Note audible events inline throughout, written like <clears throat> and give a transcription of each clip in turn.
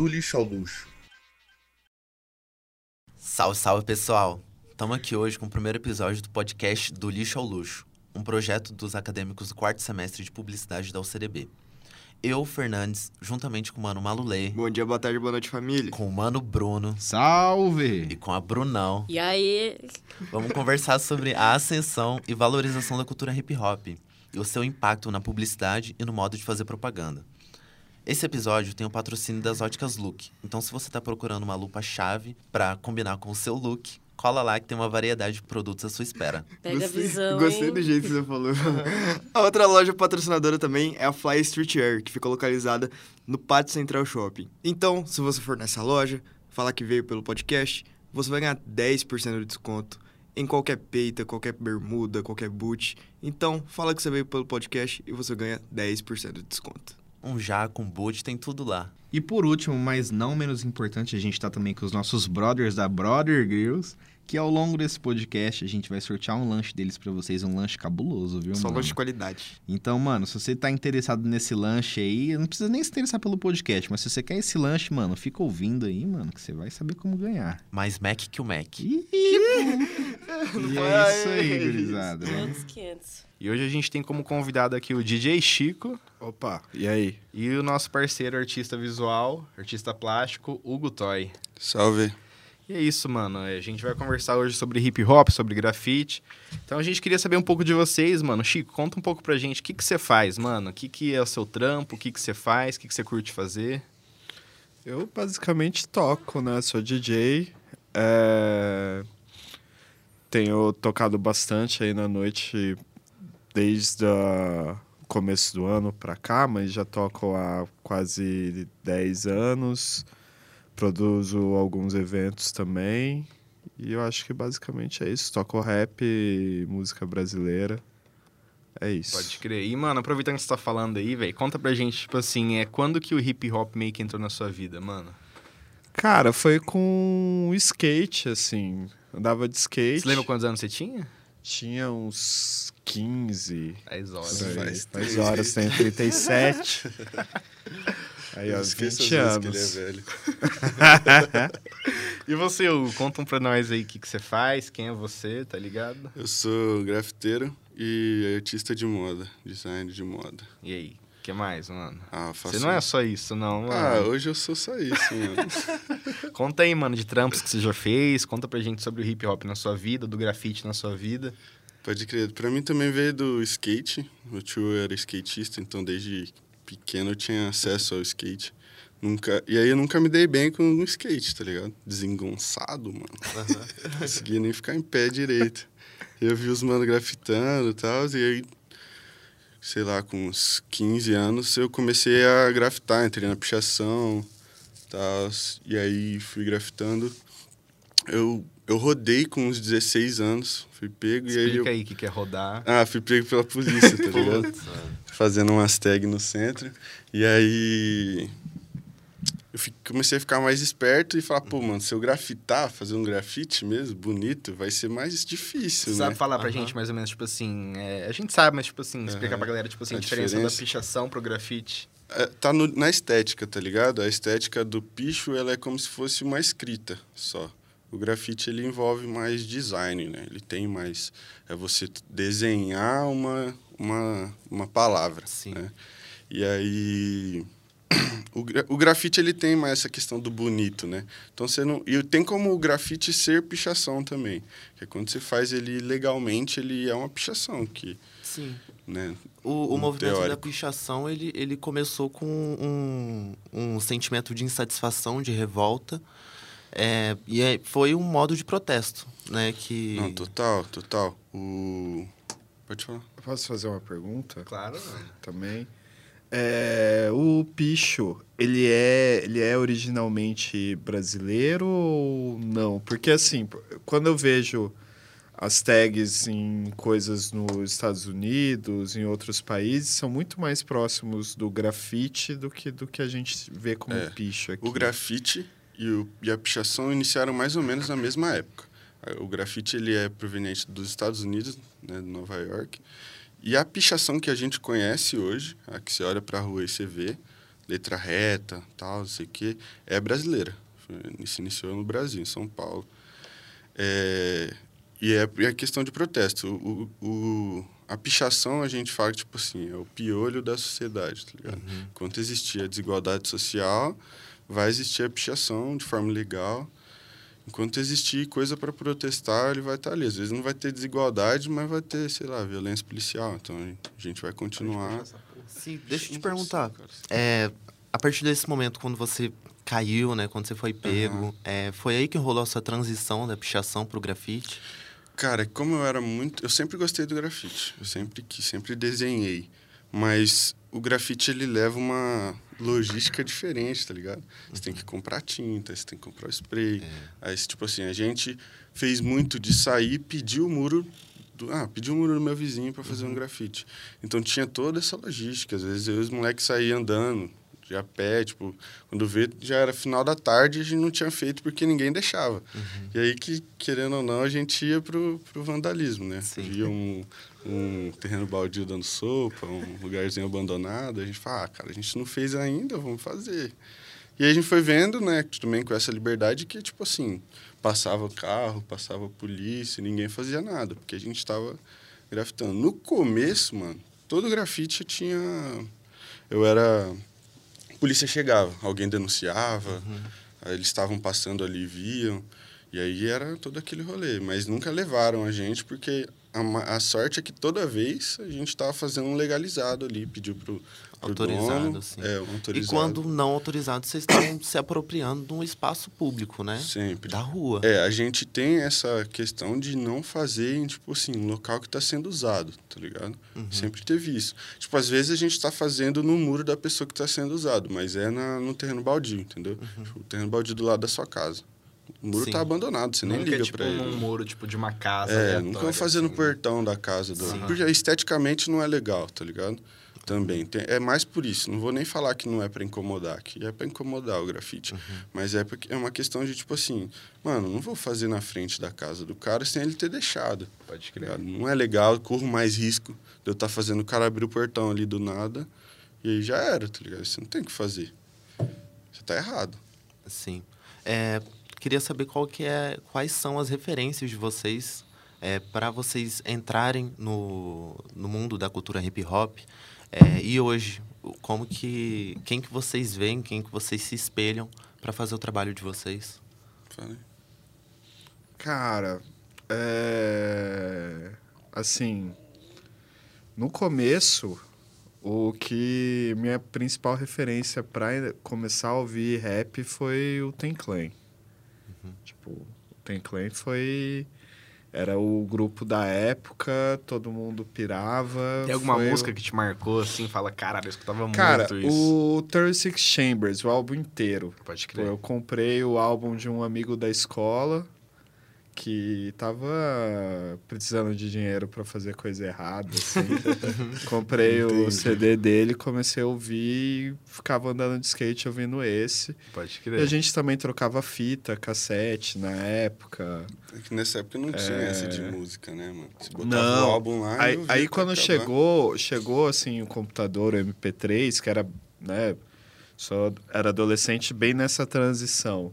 do lixo ao luxo. Salve, salve pessoal! Estamos aqui hoje com o primeiro episódio do podcast Do Lixo ao Luxo, um projeto dos acadêmicos do quarto semestre de publicidade da UCDB. Eu, Fernandes, juntamente com o mano Malulê, Bom dia, boa tarde, boa noite, família. com o mano Bruno e Salve! com a Brunão, E aí, vamos conversar sobre a ascensão e valorização da cultura hip hop e o seu impacto na publicidade e no modo de fazer propaganda. Esse episódio tem o patrocínio das óticas Look, então se você está procurando uma lupa-chave para combinar com o seu look, cola lá que tem uma variedade de produtos à sua espera. <laughs> pega a Gostei- visão, Gostei hein? do jeito que você falou. <laughs> a outra loja patrocinadora também é a Fly Streetwear, que fica localizada no Pátio Central Shopping. Então, se você for nessa loja, falar que veio pelo podcast, você vai ganhar 10% de desconto em qualquer peita, qualquer bermuda, qualquer boot. Então, fala que você veio pelo podcast e você ganha 10% de desconto. Um jaco, um boot, tem tudo lá. E por último, mas não menos importante, a gente tá também com os nossos brothers da Brother Grills, que ao longo desse podcast a gente vai sortear um lanche deles pra vocês, um lanche cabuloso, viu, Só mano? loja de qualidade. Então, mano, se você tá interessado nesse lanche aí, não precisa nem se interessar pelo podcast, mas se você quer esse lanche, mano, fica ouvindo aí, mano, que você vai saber como ganhar. Mais Mac que o Mac. Ih, <laughs> e é isso aí, gurizada. Outros 500. E hoje a gente tem como convidado aqui o DJ Chico Opa, e aí? e o nosso parceiro artista visual, artista plástico, Hugo Toy. Salve. E é isso, mano. A gente vai conversar hoje sobre hip hop, sobre grafite. Então a gente queria saber um pouco de vocês, mano. Chico, conta um pouco pra gente. O que, que você faz, mano? O que, que é o seu trampo? O que, que você faz? O que, que você curte fazer? Eu basicamente toco, né? Sou DJ. é, Tenho tocado bastante aí na noite desde o começo do ano pra cá, mas já toco há quase 10 anos. Produzo alguns eventos também. E eu acho que basicamente é isso. Toco rap, música brasileira. É isso. Pode crer. E, mano, aproveitando que você tá falando aí, velho, conta pra gente, tipo assim, é quando que o hip hop meio que entrou na sua vida, mano? Cara, foi com o skate, assim. Andava de skate. Você lembra quantos anos você tinha? Tinha uns 15. 10 horas. aí. Faz Faz três horas, tem 37. <laughs> Aí, ó, Eu esqueço 20 às vezes que anos. ele é velho. <laughs> E você, Hugo, conta um pra nós aí o que, que você faz, quem é você, tá ligado? Eu sou grafiteiro e artista de moda, design de moda. E aí, o que mais, mano? Ah, faço... Você não é só isso, não, mano. Ah, hoje eu sou só isso, mano. <laughs> Conta aí, mano, de trampos que você já fez, conta pra gente sobre o hip hop na sua vida, do grafite na sua vida. Pode crer. Pra mim também veio do skate. Meu tio era skatista, então desde pequeno eu tinha acesso ao skate. Nunca... E aí eu nunca me dei bem com o skate, tá ligado? Desengonçado, mano. Não conseguia nem ficar em pé direito. Eu vi os mano grafitando e tal, e aí, sei lá, com uns 15 anos eu comecei a grafitar, entrei na pichação e tal, e aí fui grafitando. Eu, eu rodei com uns 16 anos, fui pego e aí eu Explica aí o que que é rodar. ah, fui pego pela polícia, tá <laughs> ligado? Fazendo umas tags no centro. E aí. Eu comecei a ficar mais esperto e falar, pô, mano, se eu grafitar, fazer um grafite mesmo, bonito, vai ser mais difícil, Você né? sabe falar pra Aham. gente mais ou menos, tipo assim, é, a gente sabe, mas tipo assim, explicar Aham. pra galera, tipo assim, a, A diferença, diferença. da pichação pro grafite. É, tá no- na estética, tá ligado? A estética do picho, ela é como se fosse uma escrita só. O grafite, ele envolve mais design, né? Ele tem mais... É você desenhar uma, uma, uma palavra, Sim. né? E aí... <clears throat> O, gra- o grafite, ele tem mais essa questão do bonito, né? Então, você não... E tem como o grafite ser pichação também. Que é quando você faz ele legalmente, ele é uma pichação, que... Sim. Né? O, o movimento da teórico. pichação, ele, ele começou com um, um sentimento de insatisfação, de revolta. É, e é- foi um modo de protesto, né? Que... Não, total, total. O... Pode falar. Posso fazer uma pergunta Claro, mano. também? É, o picho, ele é, ele é originalmente brasileiro ou não? Porque assim, quando eu vejo as tags em coisas nos Estados Unidos, em outros países, são muito mais próximos do grafite do que do que a gente vê como É, picho aqui. O grafite e, o- e a pichação iniciaram mais ou menos na mesma época. O grafite ele é proveniente dos Estados Unidos, né, de Nova York. E a pichação que a gente conhece hoje, a que você olha para a rua e você vê, letra reta, tal, não sei o quê, é brasileira. Se iniciou no Brasil, em São Paulo. É, e é, é questão de protesto. O, o- a pichação, a gente fala, tipo assim, é o piolho da sociedade, tá ligado? Enquanto existir a desigualdade social, vai existir a pichação de forma legal. Enquanto existir coisa para protestar, ele vai estar ali. Às vezes não vai ter desigualdade, mas vai ter, sei lá, violência policial. Então a gente vai continuar. Sim, deixa eu te perguntar. É, a partir desse momento, quando você caiu, né? Quando você foi pego, é, foi aí que rolou a sua transição da pichação pro grafite? Cara, como eu era muito. Eu sempre gostei do grafite. Eu sempre quis, sempre desenhei. Mas o grafite ele leva uma logística diferente, tá ligado? Você tem que comprar tinta, você tem que comprar o spray. Aí, tipo assim, a gente fez muito de sair e pedir o muro. Do, ah, pedir o muro do meu vizinho para fazer um grafite. Então tinha toda essa logística. Às vezes eu e os moleques saíam andando de a pé, tipo, quando vê, já era final da tarde e a gente não tinha feito porque ninguém deixava. E aí que, querendo ou não, a gente ia pro, pro vandalismo, né? Sim. Via um, um terreno baldio dando sopa, um lugarzinho abandonado, a gente fala, ah, cara, a gente não fez ainda, vamos fazer. E aí a gente foi vendo, né, também com essa liberdade que, tipo assim, passava o carro, passava a polícia, ninguém fazia nada, porque a gente estava grafitando. No começo, mano, todo grafite tinha... Eu era... Polícia chegava, alguém denunciava, aí eles estavam passando ali, viam, e aí era todo aquele rolê. Mas nunca levaram a gente, porque a, ma- a sorte é que toda vez a gente estava fazendo um legalizado ali, pediu pro, pro Autorizado, dono, sim. É, um E autorizado. quando não autorizado, vocês estão <coughs> se apropriando de um espaço público, né? Sempre. Da rua. É, a gente tem essa questão de não fazer em, tipo assim, um local que está sendo usado, tá ligado? Sempre teve isso. Tipo, às vezes a gente está fazendo no muro da pessoa que está sendo usado, mas é na, no terreno baldio, entendeu? Tipo, o terreno baldio do lado da sua casa. O muro Sim. tá abandonado, você nem Nunca, liga tipo, pra ele. num muro, tipo, de uma casa É, nunca vou fazer no assim, né? portão da casa. Do... Porque esteticamente não é legal, tá ligado? Também. Tem- é mais por isso. Não vou nem falar que não é pra incomodar, que é pra incomodar o grafite. Mas é, porque, é uma questão de, tipo assim, mano, não vou fazer na frente da casa do cara sem ele ter deixado. Pode tá crer. ligado? Não é legal, corro mais risco de eu estar fazendo o cara abrir o portão ali do nada. E aí já era, tá ligado? Você não tem o que fazer. Você tá errado. Sim. É, queria saber qual que é, quais são as referências de vocês para vocês entrarem no, no mundo da cultura hip hop. É, e hoje, como que. Quem que vocês veem, quem que vocês se espelham para fazer o trabalho de vocês? Cara, é. Assim. No começo, o que. Minha principal referência pra começar a ouvir rap foi o Ten Clan. Tipo, o Ten Clan foi. Era o grupo da época, todo mundo pirava. Tem alguma foi música que te marcou, assim, fala, caralho, eu escutava Cara, muito isso. o 36 Chambers, o álbum inteiro. Pode crer. eu comprei o álbum de um amigo da escola que tava precisando de dinheiro pra fazer coisa errada, assim. <laughs> comprei o Entendi. CD dele, comecei a ouvir e ficava andando de skate ouvindo esse. Pode E crer. a gente também trocava fita, cassete na época. É que nessa época não tinha essa de música, né, mano? Você botava Não. o álbum lá e Aí, aí quando acabar. chegou, chegou assim o computador, o MP3, que era, né, só era adolescente bem nessa transição.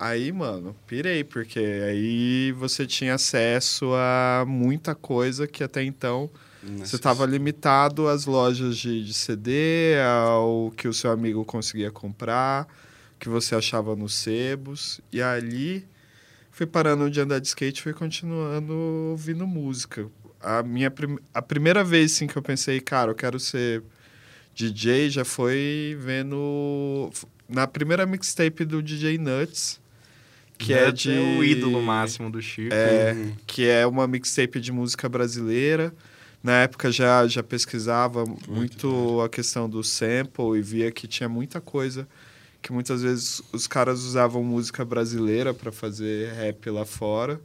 Aí, mano, pirei, porque aí você tinha acesso a muita coisa que até então Nessa- você estava limitado às lojas de, de CD, ao que o seu amigo conseguia comprar, que você achava nos sebos. E ali fui parando de andar de skate e fui continuando ouvindo música. A, minha prim- a primeira vez assim, que eu pensei, cara, eu quero ser DJ, já foi vendo na primeira mixtape do DJ Nuts, que é Nuts de o ídolo máximo do Chico. é, Uhum. que é uma mixtape de música brasileira. Na época já, já pesquisava muito a questão do sample e via que tinha muita coisa que muitas vezes os caras usavam música brasileira para fazer rap lá fora.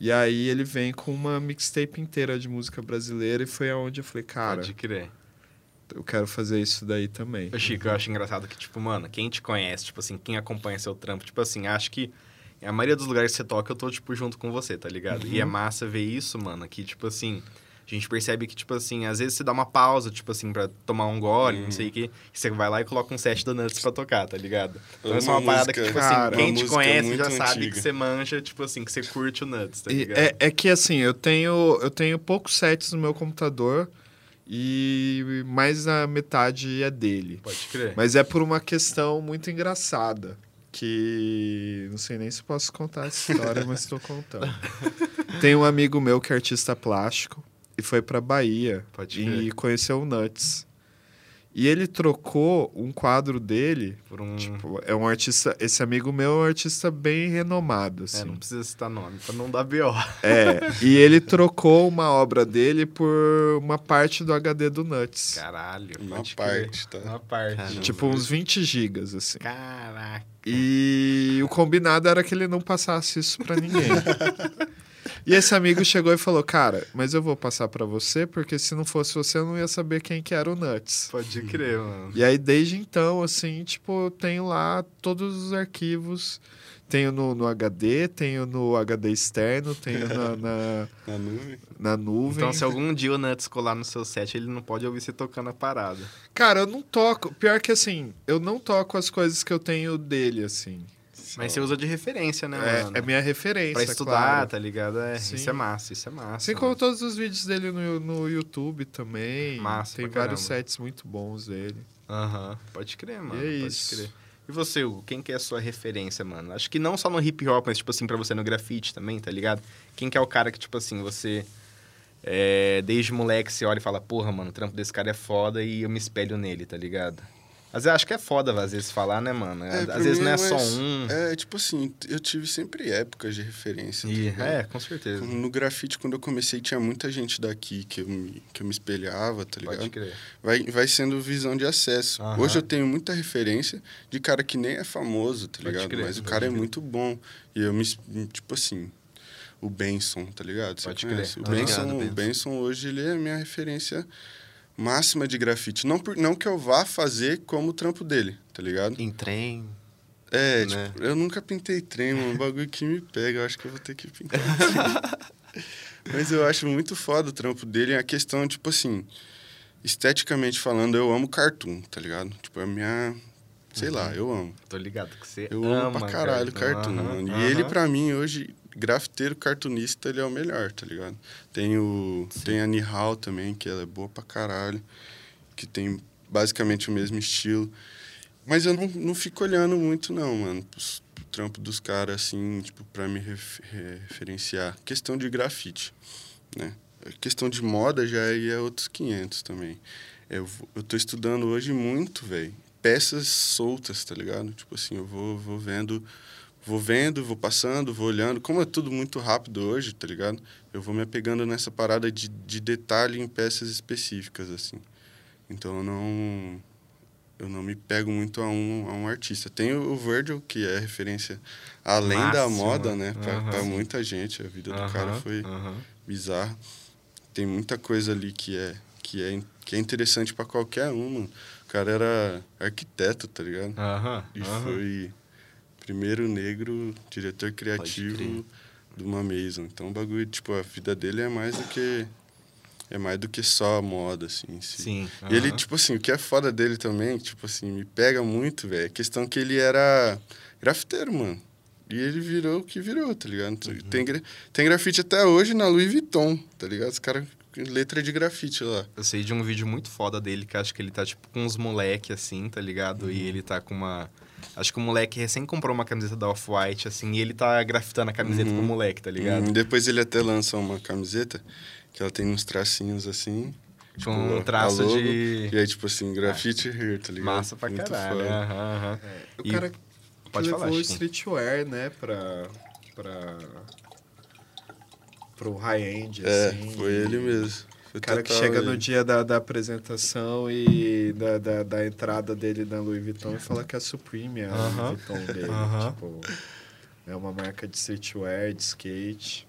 E aí ele vem com uma mixtape inteira de música brasileira e foi aonde eu falei, cara, Pode crer. eu quero fazer isso daí também. Ô, Chico, eu acho engraçado que, tipo, mano, quem te conhece, tipo assim, quem acompanha seu trampo, tipo assim, acho que a maioria dos lugares que você toca, eu tô, tipo, junto com você, tá ligado? E é massa ver isso, mano, que, tipo assim, a A gente percebe que, tipo assim, às vezes você dá uma pausa, tipo assim, pra tomar um gole, não sei o quê. E você vai lá e coloca um set do Nuts pra tocar, tá ligado? Então é uma Uma parada que, tipo assim, Cara, quem uma te conhece já muito sabe antiga. que você manja, tipo assim, que você curte o Nuts, tá ligado? É, é que assim, eu tenho, eu tenho poucos sets no meu computador e mais da metade é dele. Pode crer. Mas é por uma questão muito engraçada. Que não sei nem se posso contar essa história, mas estou contando. Tem um amigo meu que é artista plástico e foi pra Bahia e conheceu o Nuts. E ele trocou um quadro dele. Por um... Tipo, é um artista. Esse amigo meu é um artista bem renomado, É, assim. não precisa citar nome, pra não dar B.O. É, e ele trocou uma obra dele por uma parte do HD do Nuts. Caralho, Uma pode crer. parte, tá? Uma parte. Caramba. Tipo, uns 20 gigas, assim. Caraca. E o combinado era que ele não passasse isso pra ninguém. <laughs> e esse amigo chegou e falou: Cara, mas eu vou passar pra você, porque se não fosse você, eu não ia saber quem que era o Nuts. Pode crer, mano. E aí, desde então, assim, tipo, eu tenho lá todos os arquivos. Tenho no, no HD, tenho no HD externo, tenho na, <laughs> na, Na nuvem. na nuvem. Então, se algum dia o Nuts colar no seu set, ele não pode ouvir você tocando a parada. Cara, eu não toco. Pior que assim, eu não toco as coisas que eu tenho dele, assim. Mas você usa de referência, né, É, mano? é minha referência. Pra estudar, claro. tá ligado? É, Sim. isso é massa, isso é massa. Assim como todos os vídeos dele no, no YouTube também. Massa Tem vários sets muito bons dele. Aham, pode crer, mano. E é pode isso. crer. E você, Hugo, quem que é a sua referência, mano? Acho que não só no hip hop, mas, tipo assim, pra você no grafite também, tá ligado? Quem que é o cara que, tipo assim, você... é, desde moleque você olha e fala, porra, mano, o trampo desse cara é foda e eu me espelho nele, tá ligado? Às vezes acho que é foda, às vezes, falar, né, mano? É, às vezes não é é só um. É, tipo assim, eu tive sempre épocas de referência. tá E- ligado? é, com certeza. No grafite, quando eu comecei, tinha muita gente daqui que eu me, que eu me espelhava, tá ligado? Pode crer. Vai, vai sendo visão de acesso. Aham. Hoje eu tenho muita referência de cara que nem é famoso, tá ligado? crer, Mas o cara é muito bom. E eu me. Tipo assim. O Benson, tá ligado? Você Pode conhece? crer. O Benson, Obrigado, o Benson. Benson hoje ele é a minha referência máxima de grafite. Não, por, não que eu vá fazer como o trampo dele, tá ligado? Em trem. É, Né? tipo, eu nunca pintei trem, mano. Um bagulho que me pega. Eu acho que eu vou ter que pintar. <laughs> Mas eu acho muito foda o trampo dele. A questão, tipo assim, esteticamente falando, eu amo cartoon, tá ligado? Tipo, é a minha. Sei lá, eu amo. Tô ligado que você Eu ama, amo pra caralho cartoon, Aham, mano. E aham. ele, pra mim, hoje, grafiteiro, cartunista, ele é o melhor, tá ligado? Tem, o, tem a Nihal também, que ela é boa pra caralho. Que tem basicamente o mesmo estilo. Mas eu não, não fico olhando muito, não, mano, pros- pro trampo dos caras, assim, tipo, pra me ref- re- referenciar. Questão de grafite, né? A questão de moda já é outros 500 também. Eu, vou- eu tô estudando hoje muito, velho. Peças soltas, tá ligado? Tipo assim, eu vou, vou vendo, vou vendo, vou passando, vou olhando. Como é tudo muito rápido hoje, tá ligado? Eu vou me apegando nessa parada de, de detalhe em peças específicas, assim. Então eu não eu não me pego muito a um, a um artista. Tem o Virgil, que é referência além da Máximo. moda, né? Pra, Aham. pra muita gente. A vida do cara foi aham. bizarra. Tem muita coisa ali que é, que é, que é interessante pra qualquer um, mano. O cara era arquiteto, tá ligado? Aham, E foi primeiro negro diretor criativo de uma Mason. Então o bagulho, tipo, a vida dele é mais do que é mais do que só a moda assim, si. Sim. E ele, tipo assim, o que é foda dele também, tipo assim, me pega muito, velho. A questão que ele era grafiteiro, mano. E ele virou o que virou, tá ligado? Tem, gra- tem grafite até hoje na Louis Vuitton, tá ligado? Os caras, letra de grafite lá. Eu sei de um vídeo muito foda dele, que acho que ele tá, tipo, com uns moleque, assim, tá ligado? Uhum. E ele tá com uma... Acho que o moleque recém comprou uma camiseta da Off-White, assim, e ele tá grafitando a camiseta Uhum. pro moleque, tá ligado? Hum, depois ele até lança uma camiseta que ela tem uns tracinhos assim. tipo, um traço logo, de... E aí, tipo assim, grafite here, tá ligado? Massa pra Muito caralho. foda. aham, aham. O E- cara que Pode levou falar, o streetwear, né, pra. pra. pro high-end, É, assim. foi ele mesmo. O cara que chega ele. no dia da, da apresentação e da, da, da entrada dele na Louis Vuitton e fala que a Supreme é a Aham. Louis Vuitton dele. Aham. Tipo, é uma marca de streetwear, de skate.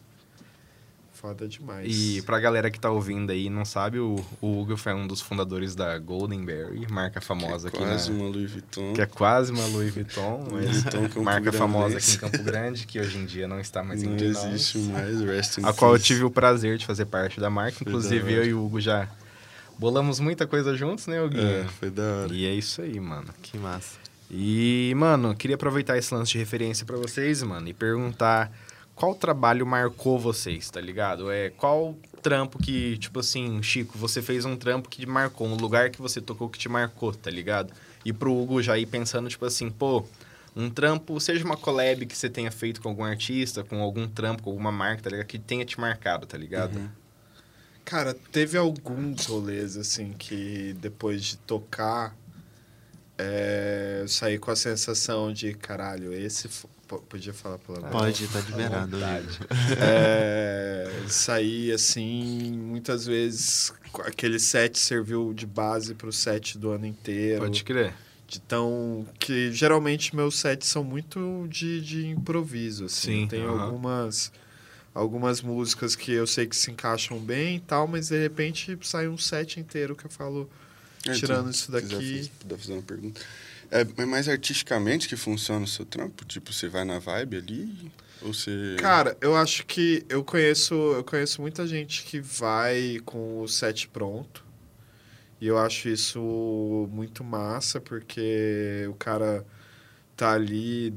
Foda demais. E pra galera que tá ouvindo aí e não sabe, o, o Hugo foi um dos fundadores da Goldenberry, marca famosa que aqui é quase na... uma Louis Vuitton. Que é quase uma Louis Vuitton, <laughs> Louis mas Vuitton Campo marca Grande. famosa aqui em Campo Grande, que hoje em dia não está mais Não entre existe nós. mais, rest in A qual eu tive o prazer de fazer parte da marca. Inclusive, Verdade. eu e o Hugo já bolamos muita coisa juntos, né, Huguinho? É, foi da hora. E é isso aí, mano. Que massa. E, mano, queria aproveitar esse lance de referência pra vocês, mano, e perguntar qual trabalho marcou vocês, tá ligado? É, qual trampo que, tipo assim, Chico, você fez um trampo que te marcou, um lugar que você tocou que te marcou, tá ligado? E pro Hugo já ir pensando, tipo assim, pô, um trampo, seja uma collab que você tenha feito com algum artista, com algum trampo, com alguma marca, tá ligado? Que tenha te marcado, tá ligado? Uhum. Cara, teve alguns rolês, assim, que depois de tocar, é, eu saí com a sensação de, caralho, esse... Podia falar palavrão? Pode, tá liberado. É, saí assim, muitas vezes aquele set serviu de base pro set do ano inteiro. Pode crer. De tão. Que geralmente meus sets são muito de, de improviso, assim. Sim, Tem aham. algumas. Algumas músicas que eu sei que se encaixam bem e tal, mas de repente sai um set inteiro que eu falo. É, Tirando então, isso se quiser daqui- fazer- puder fazer uma pergunta. É mais artisticamente que funciona o seu trampo? Tipo, você vai na vibe ali? Ou você. Cara, eu acho que eu conheço, eu conheço muita gente que vai com o set pronto. E eu acho isso muito massa, porque o cara tá ali,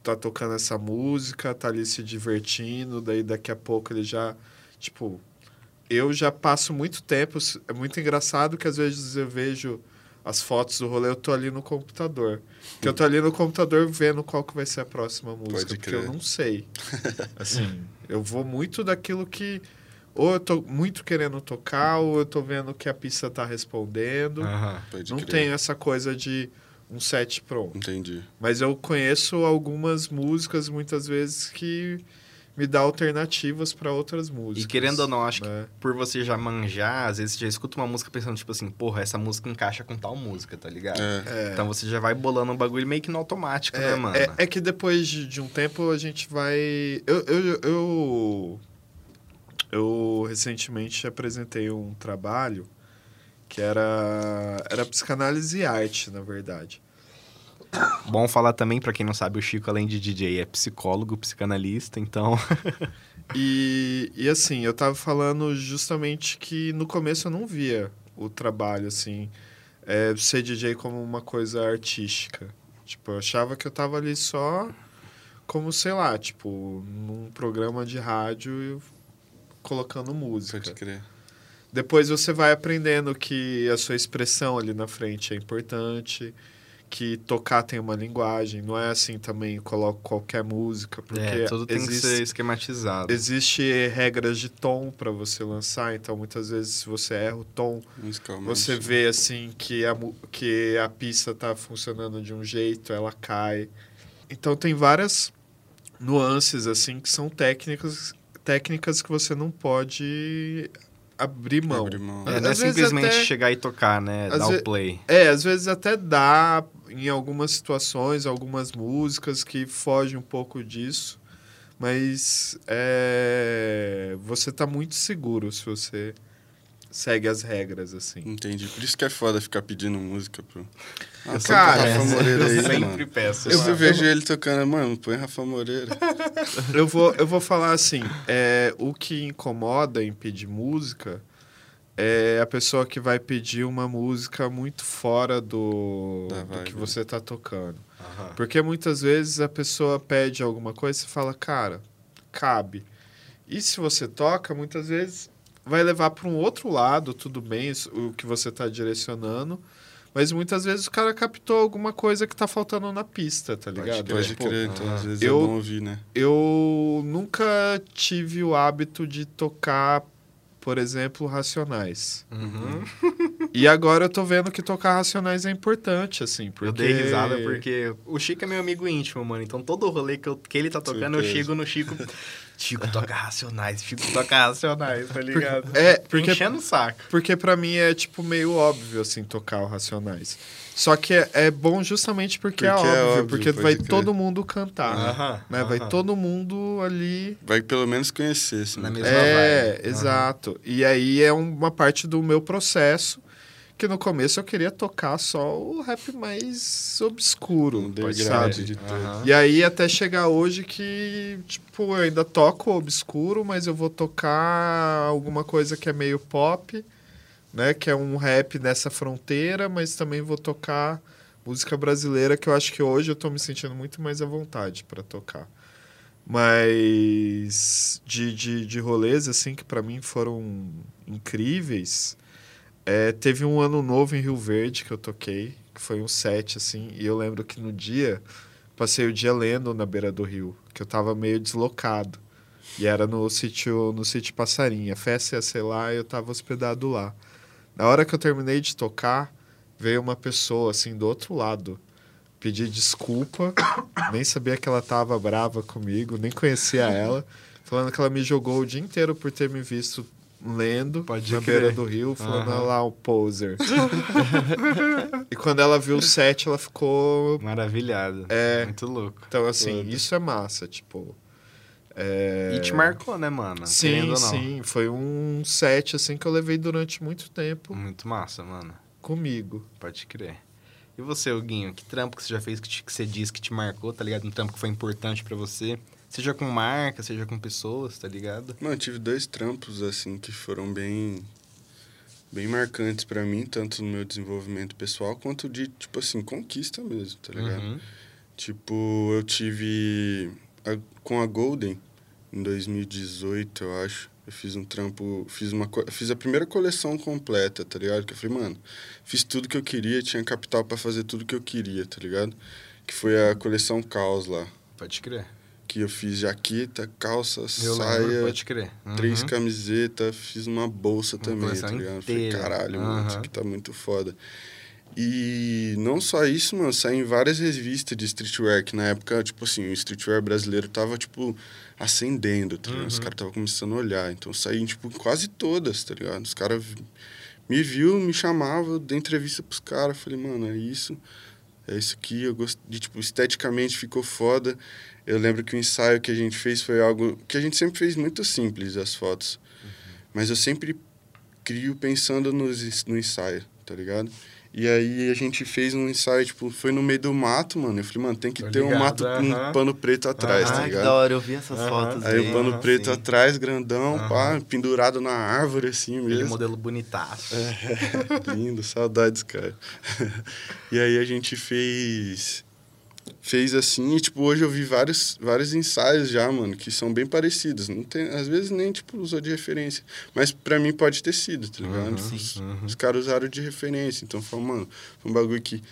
tá tocando essa música, tá ali se divertindo, daí daqui a pouco ele já, tipo, eu já passo muito tempo, é muito engraçado que às vezes eu vejo as fotos do rolê, eu tô ali no computador. Que eu tô ali no computador vendo qual que vai ser a próxima música, Pode porque eu não sei. <laughs> Assim, eu vou muito daquilo que ou eu tô muito querendo tocar, ou eu tô vendo que a pista tá respondendo. Aham. Pode não crer. tenho essa coisa de um set pronto. Entendi. Mas eu conheço algumas músicas, muitas vezes, que me dá alternativas para outras músicas. E querendo ou não, acho que né? por você já manjar, às vezes você já escuta uma música pensando, tipo assim, porra, essa música encaixa com tal música, tá ligado? É. É. Então você já vai bolando um bagulho meio que no automático, né, mano? É, é que depois de, de um tempo a gente vai. Eu, eu, eu, eu recentemente apresentei um trabalho que era, era psicanálise e arte, na verdade. Bom falar também, pra quem não sabe, o Chico, além de DJ, é psicólogo, psicanalista, então. <laughs> E, e assim, eu tava falando justamente que no começo eu não via o trabalho, assim, é, ser DJ como uma coisa artística. Tipo, eu achava que eu tava ali só como, sei lá, tipo, num programa de rádio e colocando música. Pode crer. Depois você vai aprendendo que a sua expressão ali na frente é importante, que tocar tem uma linguagem, não é assim também coloco qualquer música, porque é, tudo tem existe, que ser esquematizado. existe regras de tom para você lançar, então muitas vezes se você erra o tom, você vê assim que a, que a pista tá funcionando de um jeito, ela cai. Então tem várias nuances assim que são técnicas técnicas que você não pode abrir mão. Abre mão. É, não é simplesmente até- chegar e tocar, né? Dar o play. É, às vezes até dá em algumas situações, algumas músicas que fogem um pouco disso, mas é, você tá muito seguro se você segue as regras, assim. Entendi. Por isso que é foda ficar pedindo música pro. Ah, Cara, Rafa Moreira aí, eu sempre mano. peço. Eu, vejo ele tocando, mano, põe Rafa Moreira. Eu vou, eu vou falar assim, é, o que incomoda em pedir música é a pessoa que vai pedir uma música muito fora do, do que né? você tá tocando. Aham. Porque muitas vezes a pessoa pede alguma coisa e você fala, cara, cabe. E se você toca, muitas vezes vai levar para um outro lado, tudo bem, isso- o que você está direcionando. Mas muitas vezes o cara captou alguma coisa que tá faltando na pista, tá ligado? Pode Tipo, crer, então às vezes eu- é bom ouvir, né? eu nunca tive o hábito de tocar, por exemplo, Racionais. Uhum. <laughs> E agora eu tô vendo que tocar Racionais é importante, assim, porque... Eu dei risada porque o Chico é meu amigo íntimo, mano. Então todo rolê que, eu- que ele tá tocando, eu Certeza. chego no Chico. <laughs> Chico toca Racionais, Chico toca Racionais, tá ligado? É, porque, Enchendo o saco. porque pra mim é, tipo, meio óbvio, assim, tocar o Racionais. Só que é, é bom justamente porque, é, Porque é óbvio, óbvio, porque vai crer. todo mundo cantar. Aham, né? Vai todo mundo ali Vai pelo menos conhecer, assim. Na né? mesma É, vibe. exato. E aí é uma parte do meu processo que no começo eu queria tocar só o rap mais obscuro, underground sabe? de tudo. Aham. E aí até chegar hoje que, tipo, eu ainda toco o obscuro, mas eu vou tocar alguma coisa que é meio pop, né? Que é um rap nessa fronteira, mas também vou tocar música brasileira, que eu acho que hoje eu tô me sentindo muito mais à vontade para tocar. Mas de, de, de rolês, assim, que para mim foram incríveis, é, teve um ano novo em Rio Verde que eu toquei, que foi um set, assim, e eu lembro que no dia passei o dia lendo na beira do rio, que eu tava meio deslocado. E era no sítio, no sítio Passarinha. A festa ia ser lá e eu tava hospedado lá. Na hora que eu terminei de tocar, veio uma pessoa assim do outro lado pedir desculpa. <coughs> nem sabia que ela tava brava comigo, nem conhecia ela, falando que ela me jogou o dia inteiro por ter me visto lendo Pode na crer. beira do rio, falando. "Ah lá o poser. e quando ela viu o set, ela ficou Maravilhado. É. Muito louco. então, assim, Foda. isso é massa, tipo. É... E te marcou, né, mano? Sim, ou não. sim. Foi um set, assim, que eu levei durante muito tempo Muito massa, mano. comigo. Pode crer. E você, Huguinho, que trampo que você já fez que, te- que você disse que te marcou, tá ligado? Um trampo que foi importante pra você. Seja com marca, seja com pessoas, tá ligado? Mano, tive dois trampos, assim, que foram bem... Bem marcantes pra mim, tanto no meu desenvolvimento pessoal, quanto de, tipo assim, conquista mesmo, tá ligado? Uhum. Tipo, eu tive a- com a Golden em 2018, eu acho. Eu fiz um trampo, fiz uma fiz a primeira coleção completa, tá ligado? Que eu falei, mano, fiz tudo que eu queria, tinha capital pra fazer tudo que eu queria, tá ligado? Que foi a coleção Caos lá, Pode crer. Que eu fiz jaqueta, calça, Eu saia, lembro, pode crer. Uhum. três camisetas, fiz uma bolsa Uma também, tá ligado? Falei, caralho, mano, isso aqui tá muito foda. E não só isso, mano, saí em várias revistas de streetwear, que na época, tipo assim, o streetwear brasileiro tava, tipo, ascendendo, tá ligado? Os Uhum. caras estavam começando a olhar. Então saí, em, tipo, quase todas, tá ligado? Os caras me viu, me chamava, dei entrevista pros caras, falei, mano, é isso, é isso aqui, eu gosto de, tipo, esteticamente ficou foda. Eu lembro que o ensaio que a gente fez foi algo que a gente sempre fez muito simples, as fotos. Mas eu sempre crio pensando nos, ens- no ensaio, tá ligado? E aí a gente fez um ensaio, tipo, foi no meio do mato, mano. Eu falei, mano, tem que Tô ter um ligado, mato com aham. um pano preto atrás, tá Ah, que ligado? da hora, eu vi essas Aham. fotos. Aí aí. o pano preto sim. atrás, grandão, pá, pendurado na árvore, assim Aquele mesmo. modelo bonitaço. É, <laughs> lindo, saudades, cara. <laughs> e aí a gente fez. Fez assim, e tipo, hoje eu vi vários, vários ensaios já, mano, que são bem parecidos. Não tem, às vezes nem, tipo, usou de referência. Mas pra mim pode ter sido, tá ligado? Uhum, os, uhum. os caras usaram de referência. Então foi, mano, foi um bagulho que.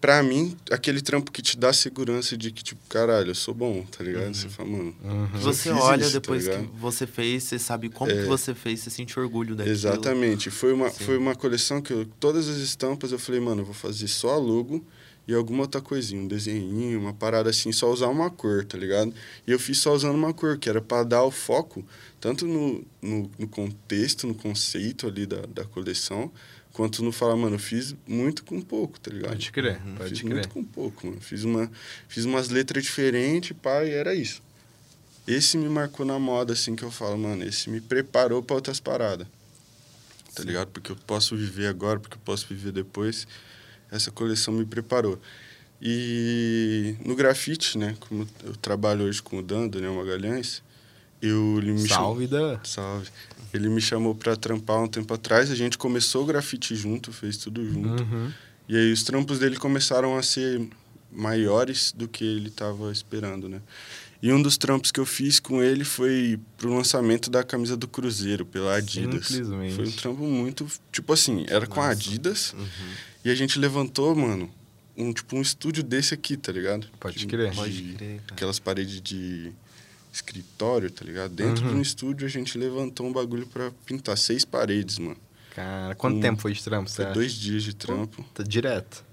Pra mim, aquele trampo que te dá segurança de que, tipo, caralho, eu sou bom, tá ligado? Você fala, mano. Uhum. Você olha isso, tá depois que ligado? você fez, você sabe como que você fez, você sente orgulho daquilo. Exatamente. Foi uma, Sim. foi uma coleção que eu, todas as estampas eu falei, mano, eu vou fazer só a logo e alguma outra coisinha, um desenhinho, uma parada assim, só usar uma cor, tá ligado? E eu fiz só usando uma cor, que era para dar o foco tanto no, no, no contexto, no conceito ali da, da coleção, quanto no falar, mano, eu fiz muito com pouco, tá ligado? Pode crer, Fiz pode crer. muito com pouco, mano. Fiz, uma, fiz umas letras diferentes, pá, e era isso. Esse me marcou na moda, assim, que eu falo, mano, esse me preparou para outras paradas. Tá ligado? Porque eu posso viver agora, porque eu posso viver depois. Essa coleção me preparou. E no grafite, né? Como eu trabalho hoje com o Dan, Daniel Magalhães, eu, ele me chamou- Salve da. Salve. Ele me chamou pra trampar um tempo atrás. A gente começou o grafite junto, fez tudo junto. Uhum. E aí os trampos dele começaram a ser maiores do que ele estava esperando, né? E um dos trampos que eu fiz com ele foi pro lançamento da camisa do Cruzeiro pela Adidas. Simplesmente. Foi um trampo muito, tipo assim, era com a Adidas Uhum. E a gente levantou, mano, um tipo um estúdio desse aqui, tá ligado? Pode De- crer. Pode de- crer, cara. Aquelas paredes de escritório, tá ligado? Dentro Uhum. de um estúdio a gente levantou um bagulho pra pintar seis paredes, mano. Cara, quanto Um- tempo foi de trampo? Foi dois dias de trampo. Tá direto.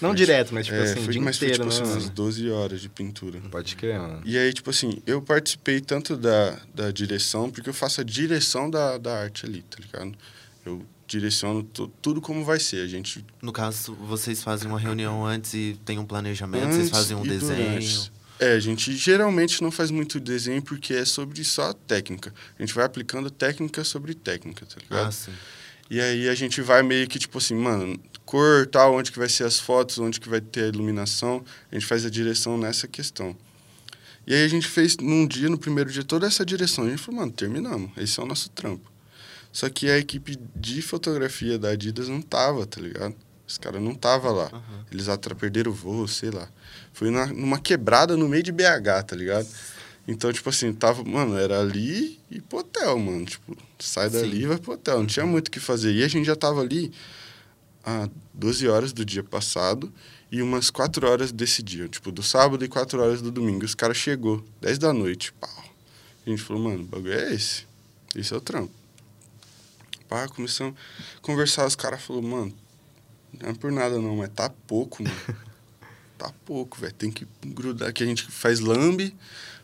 Não Foi, direto, mas tipo é, assim, foi, dia mas foi inteiro, tipo né? assim, umas 12 horas de pintura. Pode crer, mano. E aí, tipo assim, eu participei tanto da, da direção, porque eu faço a direção da, da arte ali, tá ligado? Eu direciono tu- tudo como vai ser. A gente No caso, vocês fazem uma reunião antes e tem um planejamento, vocês Antes fazem um desenho. durante. É, a gente geralmente não faz muito desenho porque é sobre só técnica. A gente vai aplicando técnica sobre técnica, tá ligado? Ah, sim. E aí a gente vai meio que tipo assim, mano, cor, tal, onde que vai ser as fotos, onde que vai ter a iluminação. A gente faz a direção nessa questão. E aí a gente fez num dia, no primeiro dia, toda essa direção. A gente falou, mano, terminamos. Esse é o nosso trampo. Só que a equipe de fotografia da Adidas não tava, tá ligado? Os caras não tava lá. Aham. Eles atra perderam o voo, sei lá. Foi na- numa quebrada no meio de BH, tá ligado? Então, tipo assim, tava, mano, era ali e pro hotel, mano. Tipo, sai dali e vai pro hotel. Não tinha muito o que fazer. E a gente já tava ali às 12 horas do dia passado e umas 4 horas desse dia. Tipo, do sábado e 4 horas do domingo. Os caras chegou, 10 da noite, pau. A gente falou, mano, o bagulho é esse. Esse é o trampo. Pá, começamos a conversar. Os caras falaram, mano, não é por nada não, mas tá pouco, mano. <laughs> tá pouco, velho. Tem que grudar. Que a gente faz lambe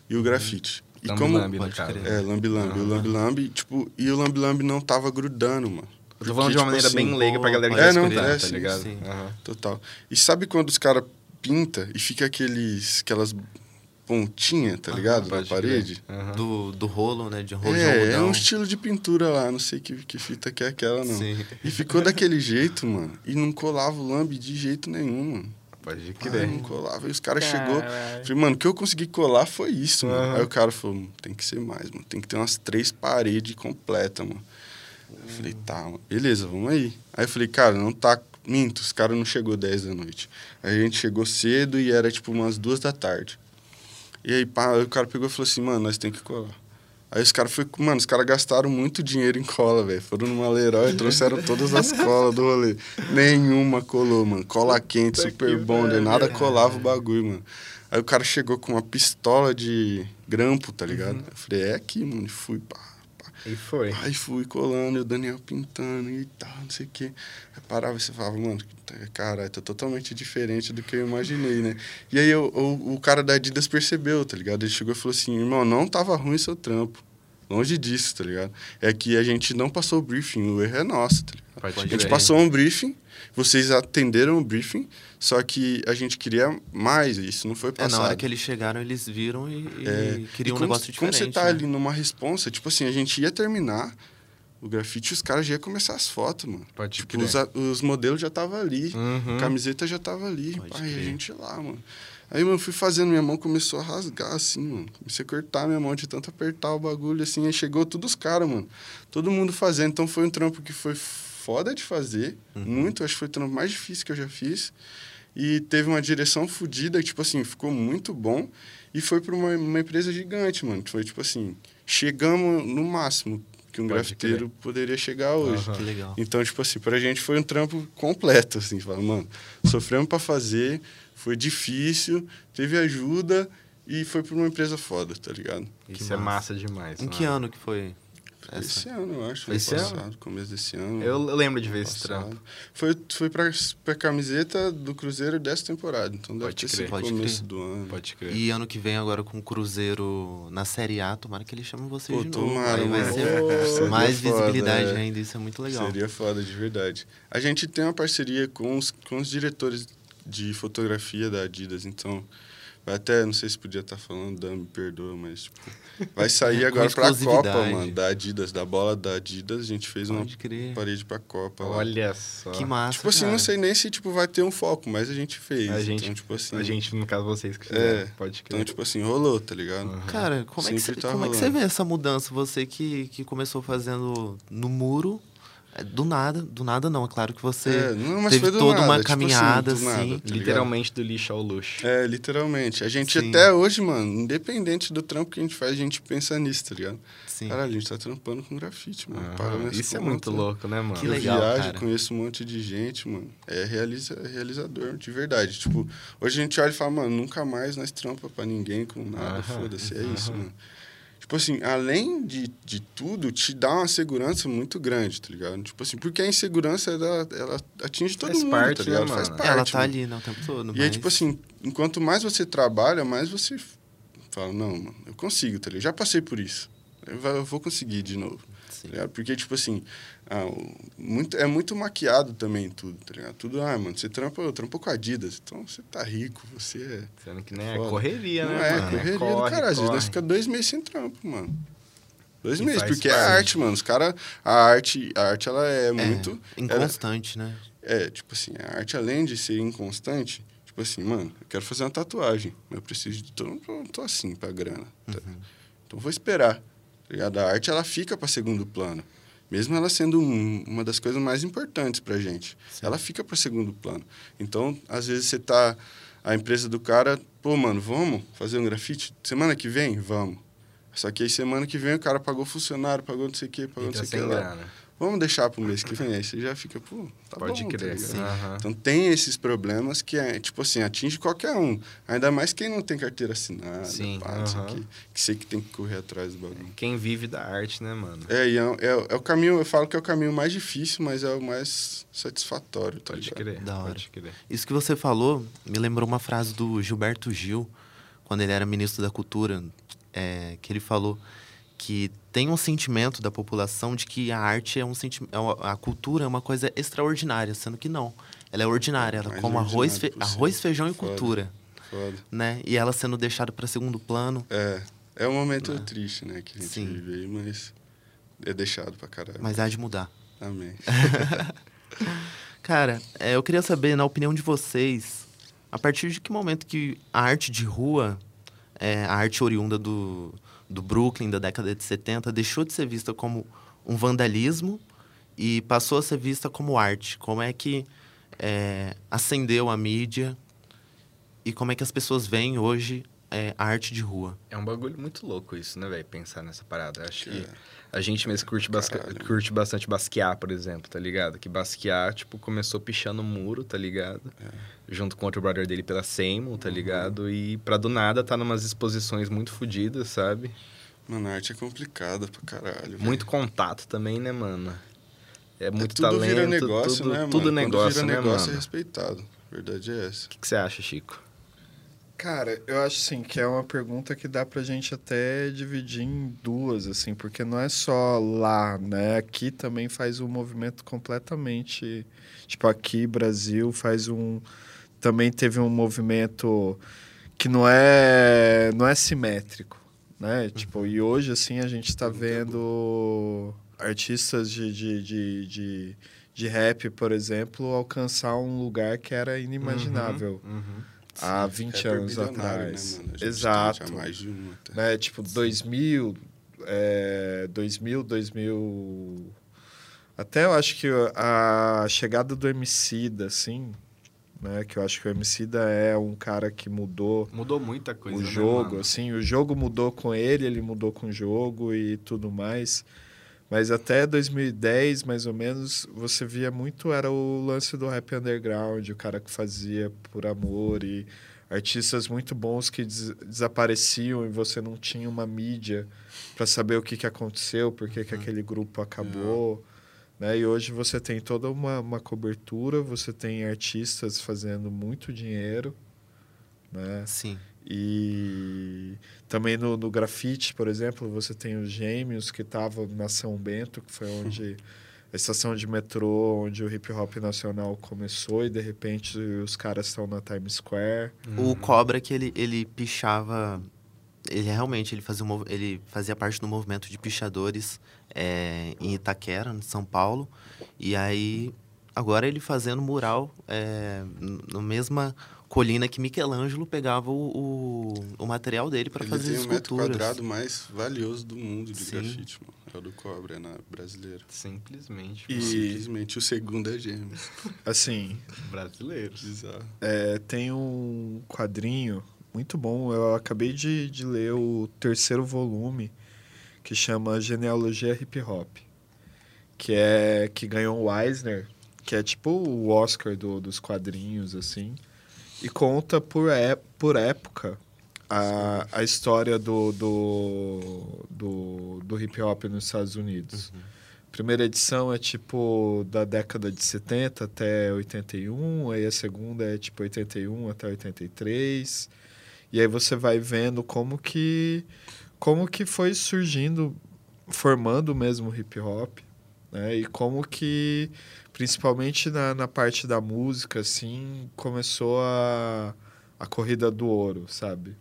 e o grafite. E Lambe, como... lambe, no Pode caso. crer. É, lambe-lambe. O lambe-lambe, tipo... E o lambe-lambe não tava grudando, mano. Eu tô falando de uma Porque, maneira tipo bem assim, leiga pra galera que É, tá não, é, tá sim, ligado? sim. Aham. Total. E sabe quando os caras pinta e fica aqueles... Aquelas pontinhas, tá ligado? Na parede? Aham. Do, do rolo, né? De rolo de É, é um estilo de pintura lá. Não sei que, que fita que é aquela, não. Sim. E ficou daquele jeito, mano. E não colava o lambe de jeito nenhum, mano. Pode Ah, crer. não colava. E os caras chegou. Falei, mano, o que eu consegui colar foi isso, mano. Aham. Aí o cara falou, "Mano, tem que ser mais, mano. Tem que ter umas três paredes completas, mano. Eu falei, tá, mano. Beleza, vamos aí. Aí eu falei, cara, não tá. Minto, os caras não chegou 10 da noite. Aí a gente chegou cedo e era tipo umas duas da tarde. E aí, pá, aí o cara pegou e falou assim, mano, nós tem que colar. Aí os caras foi, mano, os caras gastaram muito dinheiro em cola, velho. Foram numa Leroy e trouxeram todas as <laughs> colas do rolê. Nenhuma colou, mano. Cola quente, super bonder, nada colava o bagulho, mano. Aí o cara chegou com uma pistola de grampo, tá ligado? Eu falei, é aqui, mano. E fui, pá. E foi. Aí fui colando, e o Daniel pintando e tal, não sei o quê. Aí parava e você falava, mano, caralho, tá totalmente diferente do que eu imaginei, né? E aí eu- o, o cara da Adidas percebeu, tá ligado? Ele chegou e falou assim, irmão, não tava ruim seu trampo. Longe disso, tá ligado? É que a gente não passou o briefing, o erro é nosso, tá ligado? Pode A gente crer. passou um briefing, vocês atenderam o briefing, só que a gente queria mais, e isso não foi É, passado. na hora que eles chegaram, eles viram e, e É, queriam e um como, negócio Como diferente. você tá né? ali numa responsa, tipo assim, a gente ia terminar o grafite e os caras já iam começar as fotos, mano. Pode Tipo, os, os modelos já estavam ali, Uhum. a camiseta já tava ali, Pode pai, e a gente lá, mano. Aí, mano, eu fui fazendo, minha mão começou a rasgar, assim, mano. Comecei a cortar minha mão de tanto apertar o bagulho, assim. Aí chegou todos os caras, mano. Todo mundo fazendo. Então foi um trampo que foi foda de fazer. Uhum. Muito, acho que foi o trampo mais difícil que eu já fiz. E teve uma direção fodida, tipo assim, ficou muito bom. E foi pra uma, uma empresa gigante, mano. Foi tipo assim, chegamos no máximo que um Pode grafiteiro poderia chegar hoje. Aham. Que legal. Então, tipo assim, pra gente foi um trampo completo, assim. Fala, mano, sofremos pra fazer, foi difícil, teve ajuda e foi pra uma empresa foda, tá ligado? Isso Que é massa. massa demais. Em mano. que ano que foi? Essa? Esse ano, eu acho. Foi ano esse ano? passado, começo desse ano. Eu lembro de ver ano esse trampo. Foi, foi pra, pra camiseta do Cruzeiro dessa temporada. Então deve Pode ter crer. Pode começo crer. do ano. Pode crer. E ano que vem, agora com o Cruzeiro na Série A, tomara que eles chamem vocês Pô, de novo. tomara, Aí vai ser mais foda, visibilidade é. ainda, isso é muito legal. Seria foda, de verdade. A gente tem uma parceria com os, com os diretores de fotografia da Adidas, então... Vai até, não sei se podia estar falando, Dan, me perdoa, mas tipo, vai sair <laughs> agora pra Copa, exclusividade. mano, da Adidas, da bola da Adidas, a gente fez uma Pode crer. parede pra Copa lá. Olha só. Que massa, Tipo assim, cara. não sei nem se tipo, vai ter um foco, mas a gente fez. A gente, então, tipo assim, a gente, no caso, vocês que fizeram. É, Pode crer. então, tipo assim, rolou, tá ligado? Aham. Cara, como, é que, Sempre você, tá como é que você vê essa mudança? Você que, que começou fazendo no muro, do nada, do nada não, é claro que você É, não, mas teve foi do toda nada, uma tipo caminhada, assim, do nada, assim. tá ligado? Literalmente do lixo ao luxo. É, literalmente. A gente Sim. até hoje, mano, independente do trampo que a gente faz, a gente pensa nisso, tá ligado? Sim. Caralho, a gente tá trampando com grafite, mano. Paga minhas Isso é muito louco, né, mano? Que eu legal, viajo, cara. conheço um monte de gente, mano. É realiza, realizador, de verdade. Tipo, hoje a gente olha e fala, mano, nunca mais nós trampa pra ninguém com nada, foda-se, é isso, mano. Tipo assim, além de, de tudo, te dá uma segurança muito grande, tá ligado? Tipo assim, porque a insegurança, ela, ela atinge todo Faz mundo, parte, tá ligado? né, Faz parte. Ela tá mano. ali, né, o tempo todo. E aí, mas- tipo assim, enquanto mais você trabalha, mais você fala, não, mano, eu consigo, tá ligado? Já passei por isso. Eu vou conseguir de novo. Tá ligado? Porque, tipo assim, ah, muito, é muito maquiado também tudo, tá ligado? Tudo, ah, mano, você trampa, eu trampo com Adidas, então você tá rico, você é. Sendo que nem é Foda. correria, Não né, é, mano? correria Corre, do cara. Às vezes nós fica dois meses sem trampo, mano. Dois meses, porque é arte, mano. Os caras, a arte, a arte, ela é, É, muito. inconstante, né? É, tipo assim, a arte, além de ser inconstante, tipo assim, mano, eu quero fazer uma tatuagem, mas eu preciso de. Tô, tô, tô assim pra grana. tá? Então vou esperar. Ligado? A arte, ela fica pra segundo plano. Mesmo ela sendo um- uma das coisas mais importantes pra gente. Ela fica pra segundo plano. Então, às vezes você tá. A empresa do cara, pô, mano, vamos fazer um grafite? Semana que vem? Vamos. Só que aí semana que vem o cara pagou funcionário, pagou não sei o quê, pagou não Entra sei o que lá. grana. Vamos deixar pro mês que vem. Aí você já fica, pô, tá Pode bom, tá crer. Aham. Então tem esses problemas que, é, tipo assim, atinge qualquer um. Ainda mais quem não tem carteira assinada, Sim, pá, o quê, que sei que tem que correr atrás do bagulho. Quem vive da arte, né, mano? É, e é, é, é o caminho, eu falo que é o caminho mais difícil, mas é o mais satisfatório, tá Pode ligado? crer. Da hora. Pode crer. Isso que você falou me lembrou uma frase do Gilberto Gil, quando ele era ministro da Cultura, é, que ele falou que tem um sentimento da população de que a arte é um sentimento, a cultura é uma coisa extraordinária, sendo que não. Ela é ordinária, ela Mais como arroz, fe- arroz, feijão e Foda. cultura, Foda. né? E ela sendo deixada para segundo plano. É, é um momento triste, né, que a gente Sim. vive aí, mas é deixado pra caralho. Mas há de mudar. Amém. <laughs> Cara, é, eu queria saber, na opinião de vocês, a partir de que momento que a arte de rua, é, a arte oriunda do, do Brooklyn da década de 70, deixou de ser vista como um vandalismo e passou a ser vista como arte? Como é que é, acendeu a mídia e como é que as pessoas veem hoje é, arte de rua? É um bagulho muito louco isso, né, velho? Pensar nessa parada. Eu Acho que É. a gente mesmo curte, basca- curte bastante basquear, por exemplo, tá ligado? Que basquear, tipo, começou pichando o muro, tá ligado? Junto com outro brother dele pela Seymour, tá ligado? E pra do nada tá numas exposições muito fodidas, sabe? Mano, a arte é complicada pra caralho. velho. Muito contato também, né, mano? É muito tudo talento, vira negócio, tudo, né, mano? tudo Quando negócio, vira né, negócio é mano? respeitado. A verdade é essa. O que você acha, Chico? Cara, eu acho assim que é uma pergunta que dá pra gente até dividir em duas, assim, porque não é só lá, né? Aqui também faz um movimento completamente. Tipo, aqui, Brasil, faz um. Também teve um movimento que não é, não é simétrico, né? Tipo, e hoje, assim, a gente tá vendo artistas de, de, de, de, de rap, por exemplo, alcançar um lugar que era inimaginável há 20 Rapper anos bilionário, atrás. Né, Exato. Mais de uma, tá? Né? Tipo, 2000, é, 2000, 2000... Até eu acho que a chegada do Emicida, assim, né? Que eu acho que o Emicida é um cara que mudou Mudou muita coisa, o né, jogo, mano? assim, o jogo mudou com ele, ele mudou com o jogo e tudo mais. Mas até 2010, mais ou menos, você via muito era o lance do rap underground, o cara que fazia por amor e artistas muito bons que des- desapareciam e você não tinha uma mídia para saber o que, que aconteceu, por que, que aquele grupo acabou. Né? E hoje você tem toda uma, uma cobertura, você tem artistas fazendo muito dinheiro, né? Sim. E também no, no grafite, por exemplo, você tem os gêmeos que estavam na São Bento, que foi onde <laughs> a estação de metrô, onde o hip hop nacional começou, e de repente os caras estão na Times Square. O Cobra que ele, ele pichava. Ele realmente ele fazia, um ele fazia parte do movimento de pichadores é, em Itaquera, em São Paulo. E aí, agora ele fazendo mural é, na mesma colina que Michelangelo pegava o, o, o material dele para Ele fazer tem o metro esculturas. quadrado mais valioso do mundo de Sim. grafite, mano. É o do cobre, é na brasileira. Simplesmente. E- Simplesmente o segundo é gêmeos. <laughs> Assim, Brasileiros. Bizarro. é, tem um quadrinho muito bom, eu acabei de, de ler o terceiro volume, que chama Genealogia Hip Hop, que é que ganhou o Eisner, que é tipo o Oscar do, dos quadrinhos, assim, e conta por, é, por época a, a história do, do, do, do hip hop nos Estados Unidos. Primeira edição é tipo da década de 70 até 81, aí a segunda é tipo 81 até 83. E aí você vai vendo como que como que foi surgindo, formando mesmo o hip hop, né? E como que principalmente na, na parte da música assim, começou a a corrida do ouro, sabe?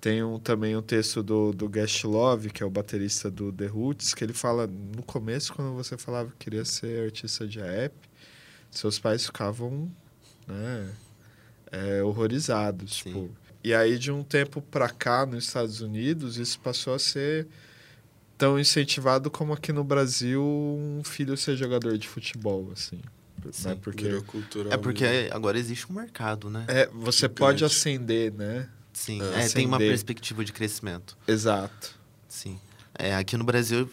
Tem um, também um texto do, do Guest Love, que é o baterista do The Roots, que ele fala, no começo, quando você falava que queria ser artista de rap, seus pais ficavam, né, é, horrorizados, tipo. E aí, de um tempo pra cá, nos Estados Unidos, isso passou a ser tão incentivado como aqui no Brasil um filho ser jogador de futebol, assim. Sim. Né? Porque. É porque agora existe um mercado, né? é, você Gigante. pode ascender, né? Sim, É, é, tem uma perspectiva de crescimento. Exato. Sim. É, aqui no Brasil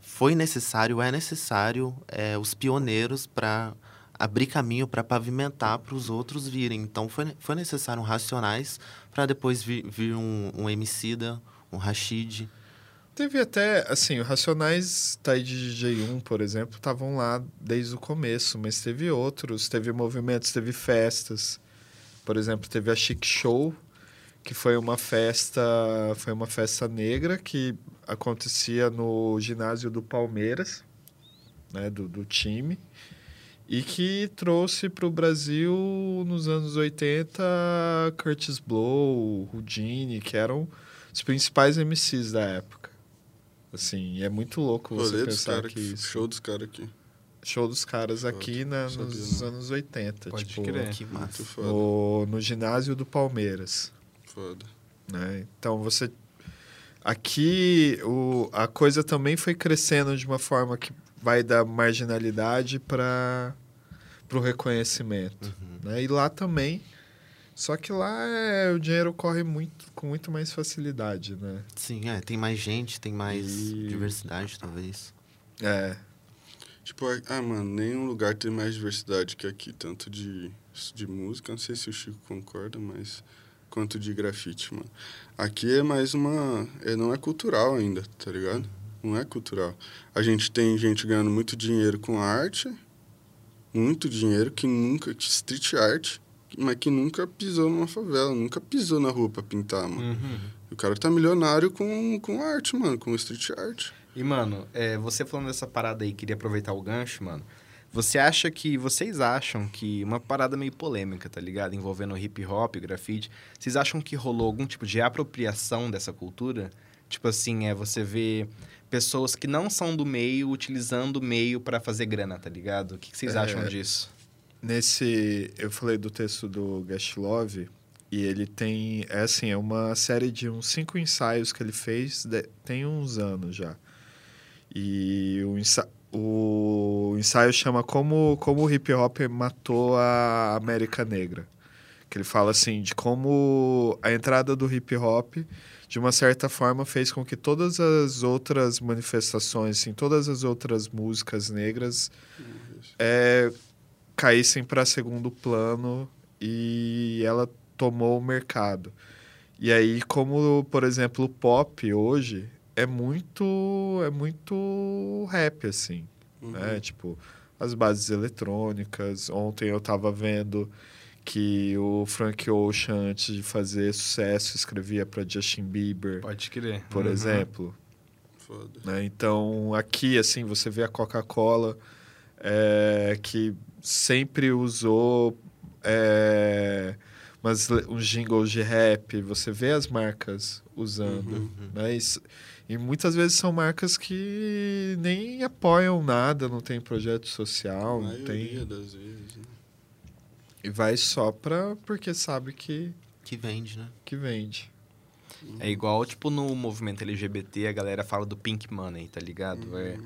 foi necessário, é necessário é, os pioneiros para abrir caminho para pavimentar para os outros virem. Então foi, foi necessário um Racionais para depois vir, vir um, um Emicida, um Rashid. Teve até, assim, o Racionais tá aí de DJ1, por exemplo, estavam lá desde o começo, mas teve outros, teve movimentos, teve festas. Por exemplo, teve a Chic Show, que foi uma festa, foi uma festa negra que acontecia no ginásio do Palmeiras, né, do, do time, e que trouxe para o Brasil nos anos 80 Curtis Blow, Houdini, que eram os principais MCs da época. Assim, e é muito louco você Rolê dos pensar que aqui. isso. Show dos caras aqui. Show dos caras aqui na, Sabia, nos não. anos 80. Pode tipo, crer. Que massa. Muito foda. no, no ginásio do Palmeiras. Foda. né? Então você aqui o, a coisa também foi crescendo de uma forma que vai da marginalidade para o reconhecimento, Uhum. né? E lá também, só que lá é, o dinheiro corre muito com muito mais facilidade, né? Sim, é, tem mais gente, tem mais E- diversidade, talvez. É, Tipo, ah, mano, nenhum lugar tem mais diversidade que aqui, tanto de, de música, não sei se o Chico concorda, mas quanto de grafite, mano. Aqui é mais uma. É, não é cultural ainda, tá ligado? Não é cultural. A gente tem gente ganhando muito dinheiro com arte, muito dinheiro que nunca. street art, mas que nunca pisou numa favela, nunca pisou na rua pra pintar, mano. Uhum. O cara tá milionário com, com arte, mano, com street art. E, mano, é, você falando dessa parada aí, queria aproveitar o gancho, mano. Você acha que. Vocês acham que. Uma parada meio polêmica, tá ligado? Envolvendo hip hop, grafite. Vocês acham que rolou algum tipo de apropriação dessa cultura? Tipo assim, é você vê pessoas que não são do meio utilizando o meio pra fazer grana, tá ligado? O que, que vocês É. acham disso? Nesse, eu falei do texto do Gashlov e ele tem, é assim, é uma série de uns cinco ensaios que ele fez, de- tem uns anos já. E o, ensa, o ensaio chama como, como o hip hop matou a América Negra. Que ele fala assim, de como a entrada do hip hop, de uma certa forma, fez com que todas as outras manifestações, assim, todas as outras músicas negras é, caíssem para segundo plano e ela tomou o mercado. E aí, como, por exemplo, o pop hoje é muito é muito rap assim, né? Tipo, as bases eletrônicas. Ontem eu tava vendo que o Frank Ocean antes de fazer sucesso escrevia para Justin Bieber, Pode crer. por Uhum. exemplo né? Então, aqui, assim, você vê a Coca-Cola, é, que sempre usou é, umas, uns jingles de rap, você vê as marcas usando, Uhum. né? Isso- e muitas vezes são marcas que nem apoiam nada, não tem projeto social, A não maioria tem... das vezes. Né? E vai só pra, porque sabe que, Que vende, né? que vende. É igual, tipo, no movimento LGBT, a galera fala do pink money, tá ligado? É,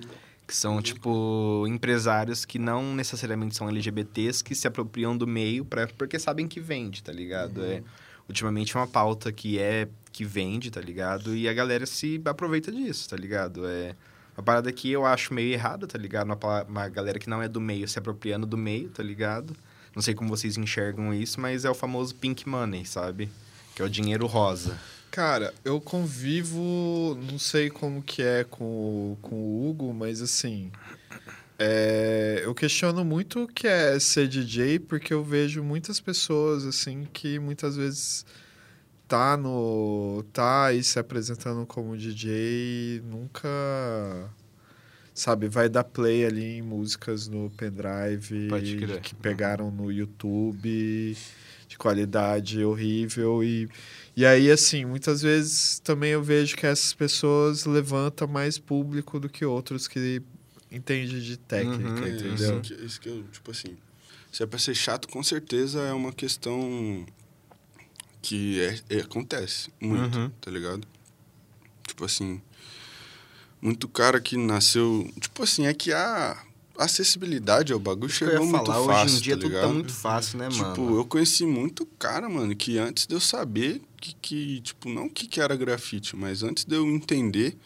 que são, tipo, empresários que não necessariamente são LGBTs, que se apropriam do meio pra, porque sabem que vende, tá ligado? É, ultimamente é uma pauta que é que vende, tá ligado? E a galera se aproveita disso, tá ligado? É uma parada que eu acho meio errada, tá ligado? Uma, uma galera que não é do meio se apropriando do meio, tá ligado? Não sei como vocês enxergam isso, mas é o famoso pink money, sabe? que é o dinheiro rosa. Cara, eu convivo, não sei como que é com, o- com o Hugo, mas assim, é, eu questiono muito o que é ser DJ, porque eu vejo muitas pessoas, assim, que muitas vezes tá no... tá aí se apresentando como DJ, nunca, sabe, vai dar play ali em músicas no pendrive que pegaram no YouTube de qualidade horrível e e aí, assim, muitas vezes também eu vejo que essas pessoas levantam mais público do que outros que entendem de técnica, Uhum, entendeu? Isso que, isso que eu, tipo assim, se é pra ser chato, com certeza é uma questão que é, é- acontece muito, Uhum. tá ligado? Tipo assim, muito cara que nasceu, tipo assim, é que a acessibilidade ao bagulho Isso chegou muito falar, fácil, hoje em dia tá tudo ligado? tá muito fácil, né, Tipo, mano? eu conheci muito cara, mano, que antes de eu saber que, que tipo, não o que, que era grafite, mas antes de eu entender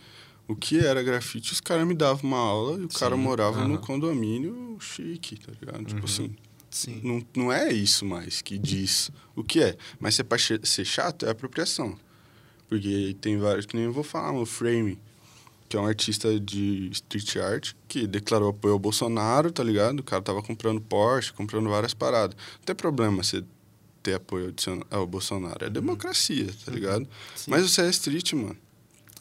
o que era grafite, os caras me davam uma aula e o cara Sim, morava no aham. condomínio chique, tá ligado? Tipo Uhum. assim, Sim. não, não é isso mais que diz o que é. Mas se é pra ser chato, é apropriação. Porque tem vários, que nem eu vou falar, o Frame, que é um artista de street art, que declarou apoio ao Bolsonaro, tá ligado? O cara tava comprando Porsche, comprando várias paradas. Não tem problema você ter apoio ao Bolsonaro. É democracia, tá ligado? Sim. Mas você é street, mano.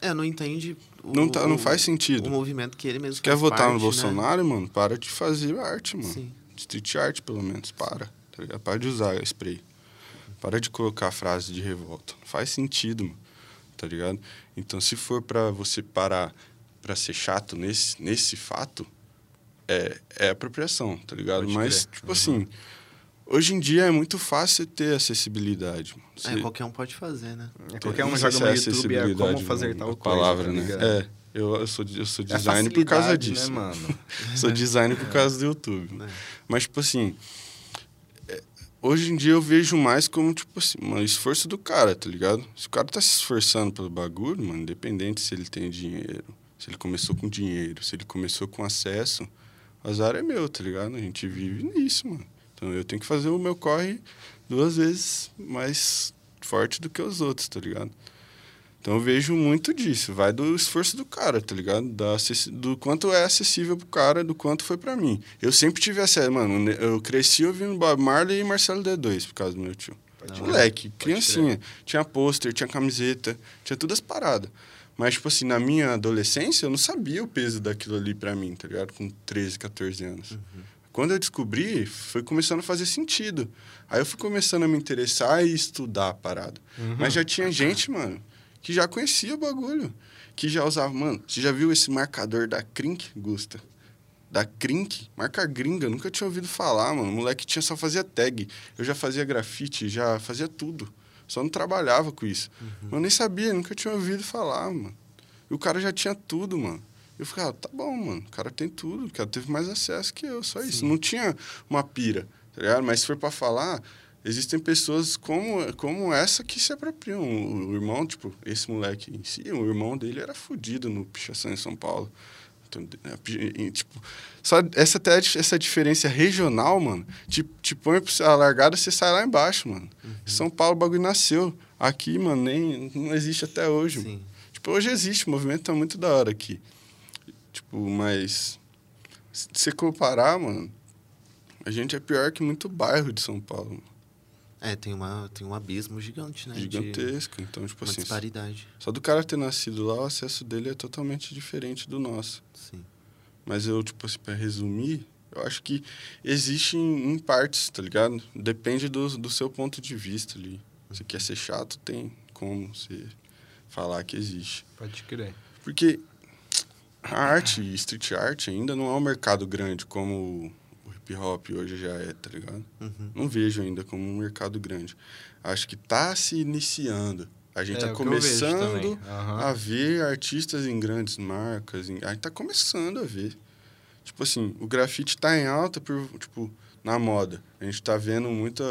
É, não entende. O, Não, tá, não faz sentido. O movimento que ele mesmo quer votar parte, no né? Bolsonaro, mano? Para de fazer arte, mano. Sim. Street art, pelo menos. Para. Tá ligado? Para de usar spray. Para de colocar frase de revolta. Não faz sentido, mano. Tá ligado? Então, se for pra você parar pra ser chato nesse, nesse fato, é, é apropriação, tá ligado? Pode Mas, crer. tipo assim, hoje em dia é muito fácil ter acessibilidade. É, Você- qualquer um pode fazer, né? É, qualquer um joga no YouTube é como fazer tal coisa. palavra, tá né? É, eu, eu, sou, eu sou É design por causa facilidade, disso. Né, mano? <laughs> Sou designer por causa do YouTube. É. Mas, tipo assim, é, hoje em dia eu vejo mais como, tipo assim, um esforço do cara, tá ligado? Se o cara tá se esforçando pelo bagulho, mano, independente se ele tem dinheiro, se ele começou com dinheiro, se ele começou com acesso, o azar é meu, tá ligado? A gente vive nisso, mano. Então eu tenho que fazer o meu corre duas vezes mais forte do que os outros, tá ligado? Então eu vejo muito disso. Vai do esforço do cara, tá ligado? Da, do quanto é acessível pro cara, do quanto foi pra mim. Eu sempre tive acesso, mano. Eu cresci ouvindo Bob Marley e Marcelo D2 por causa do meu tio. Moleque, criancinha. Tinha pôster, tinha camiseta, tinha todas as paradas. Mas, tipo assim, na minha adolescência, eu não sabia o peso daquilo ali pra mim, tá ligado? Com 13, 14 anos. Quando eu descobri, foi começando a fazer sentido. Aí eu fui começando a me interessar e estudar a parada. Mas já tinha gente, mano, que já conhecia o bagulho. Que já usava. Mano, você já viu esse marcador da Crink, Gusta? Da Crink? Marca gringa, nunca tinha ouvido falar, mano. O moleque tinha só fazia tag. Eu já fazia grafite, já fazia tudo. Só não trabalhava com isso. Eu nem sabia, nunca tinha ouvido falar, mano. E o cara já tinha tudo, mano. Eu ficava, tá bom, mano, o cara tem tudo, o cara teve mais acesso que eu, só isso. Não tinha uma pira, tá ligado? Mas se for pra falar, existem pessoas como, como essa que se apropriam. O, o irmão, tipo, esse moleque em si, o irmão dele era fudido no Pichação em São Paulo. Então, é, e, tipo, só essa, até, essa diferença regional, mano, te, te põe a largada, você sai lá embaixo, mano. São Paulo, o bagulho nasceu. Aqui, mano, nem, não existe até hoje. Sim. Tipo, hoje existe, o movimento tá muito da hora aqui. Tipo, mas se você comparar, mano, a gente é pior que muito bairro de São Paulo. É, tem, uma, tem um abismo gigante, né? de- Gigantesco. Então, tipo Uma assim, disparidade. só do cara ter nascido lá, o acesso dele é totalmente diferente do nosso. Sim. Mas eu, tipo assim, pra resumir, eu acho que existe em, em partes, tá ligado? Depende do, do seu ponto de vista ali. Se quer ser chato, tem como você falar que existe. Pode crer. Porque a arte, street art, ainda não é um mercado grande como hip hop hoje já é, tá ligado? Uhum. Não vejo ainda como um mercado grande. Acho que tá se iniciando. A gente É, tá começando. Aham. a ver artistas em grandes marcas. em- A gente tá começando a ver. Tipo assim, o grafite tá em alta por, tipo, na moda. A gente tá vendo muita...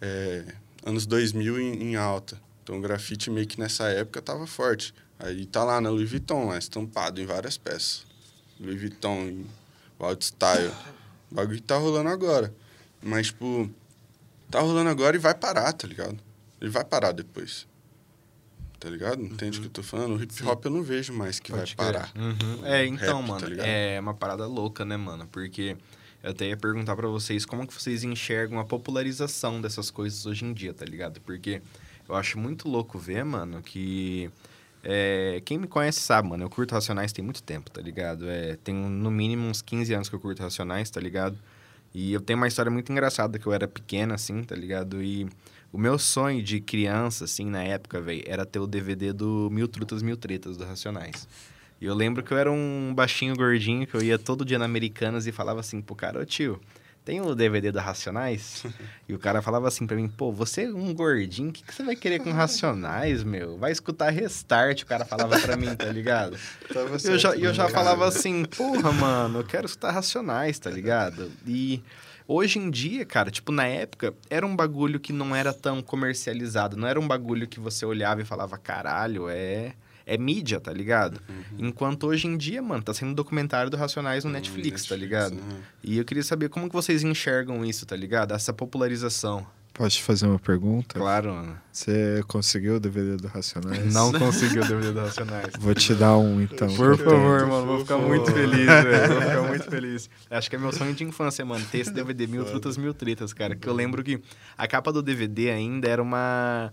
é, anos 2000 em, em alta. Então o grafite meio que nessa época tava forte. Aí tá lá na Louis Vuitton, lá, estampado em várias peças. Louis Vuitton, Wild Style. O bagulho tá rolando agora. Mas, tipo, tá rolando agora e vai parar, tá ligado? ele vai parar depois. Tá ligado? Entende o que eu tô falando? O hip hop eu não vejo mais que Pode vai parar. Uhum. É, então, Rap, tá mano, ligado? é uma parada louca, né, mano? Porque eu até ia perguntar pra vocês como que vocês enxergam a popularização dessas coisas hoje em dia, tá ligado? Porque eu acho muito louco ver, mano, que... é, quem me conhece sabe, mano, eu curto Racionais tem muito tempo, tá ligado? É, tem no mínimo uns 15 anos que eu curto Racionais, tá ligado? E eu tenho uma história muito engraçada, que eu era pequena, assim, tá ligado? E o meu sonho de criança, assim, na época, velho, era ter o DVD do Mil Trutas, Mil Tretas, do Racionais. E eu lembro que eu era um baixinho gordinho, que eu ia todo dia na Americanas e falava assim pro cara, ô tio, tem o DVD da Racionais? <laughs> e o cara falava assim pra mim, pô, você é um gordinho, o que, que você vai querer com Racionais, meu? Vai escutar Restart, o cara falava pra mim, tá ligado? Tava Eu já, eu já cara? falava assim, porra, mano, eu quero escutar Racionais, tá ligado? E hoje em dia, cara, tipo, na época, era um bagulho que não era tão comercializado. Não era um bagulho que você olhava e falava, caralho, é... É mídia, tá ligado? Uhum. Enquanto hoje em dia, mano, tá sendo um documentário do Racionais no Netflix, tá ligado? né? E eu queria saber como que vocês enxergam isso, tá ligado? Essa popularização. Posso te fazer uma pergunta? Claro, mano. Você conseguiu o DVD do Racionais? Não <laughs> conseguiu o DVD do Racionais. Vou te dar um, então. Por favor, mano, vou ficar muito feliz, velho. Vou ficar <laughs> muito feliz. Acho que é meu sonho de infância, mano, ter esse DVD Mil Trutas, Mil Tretas, cara. Que eu lembro que a capa do DVD ainda era uma...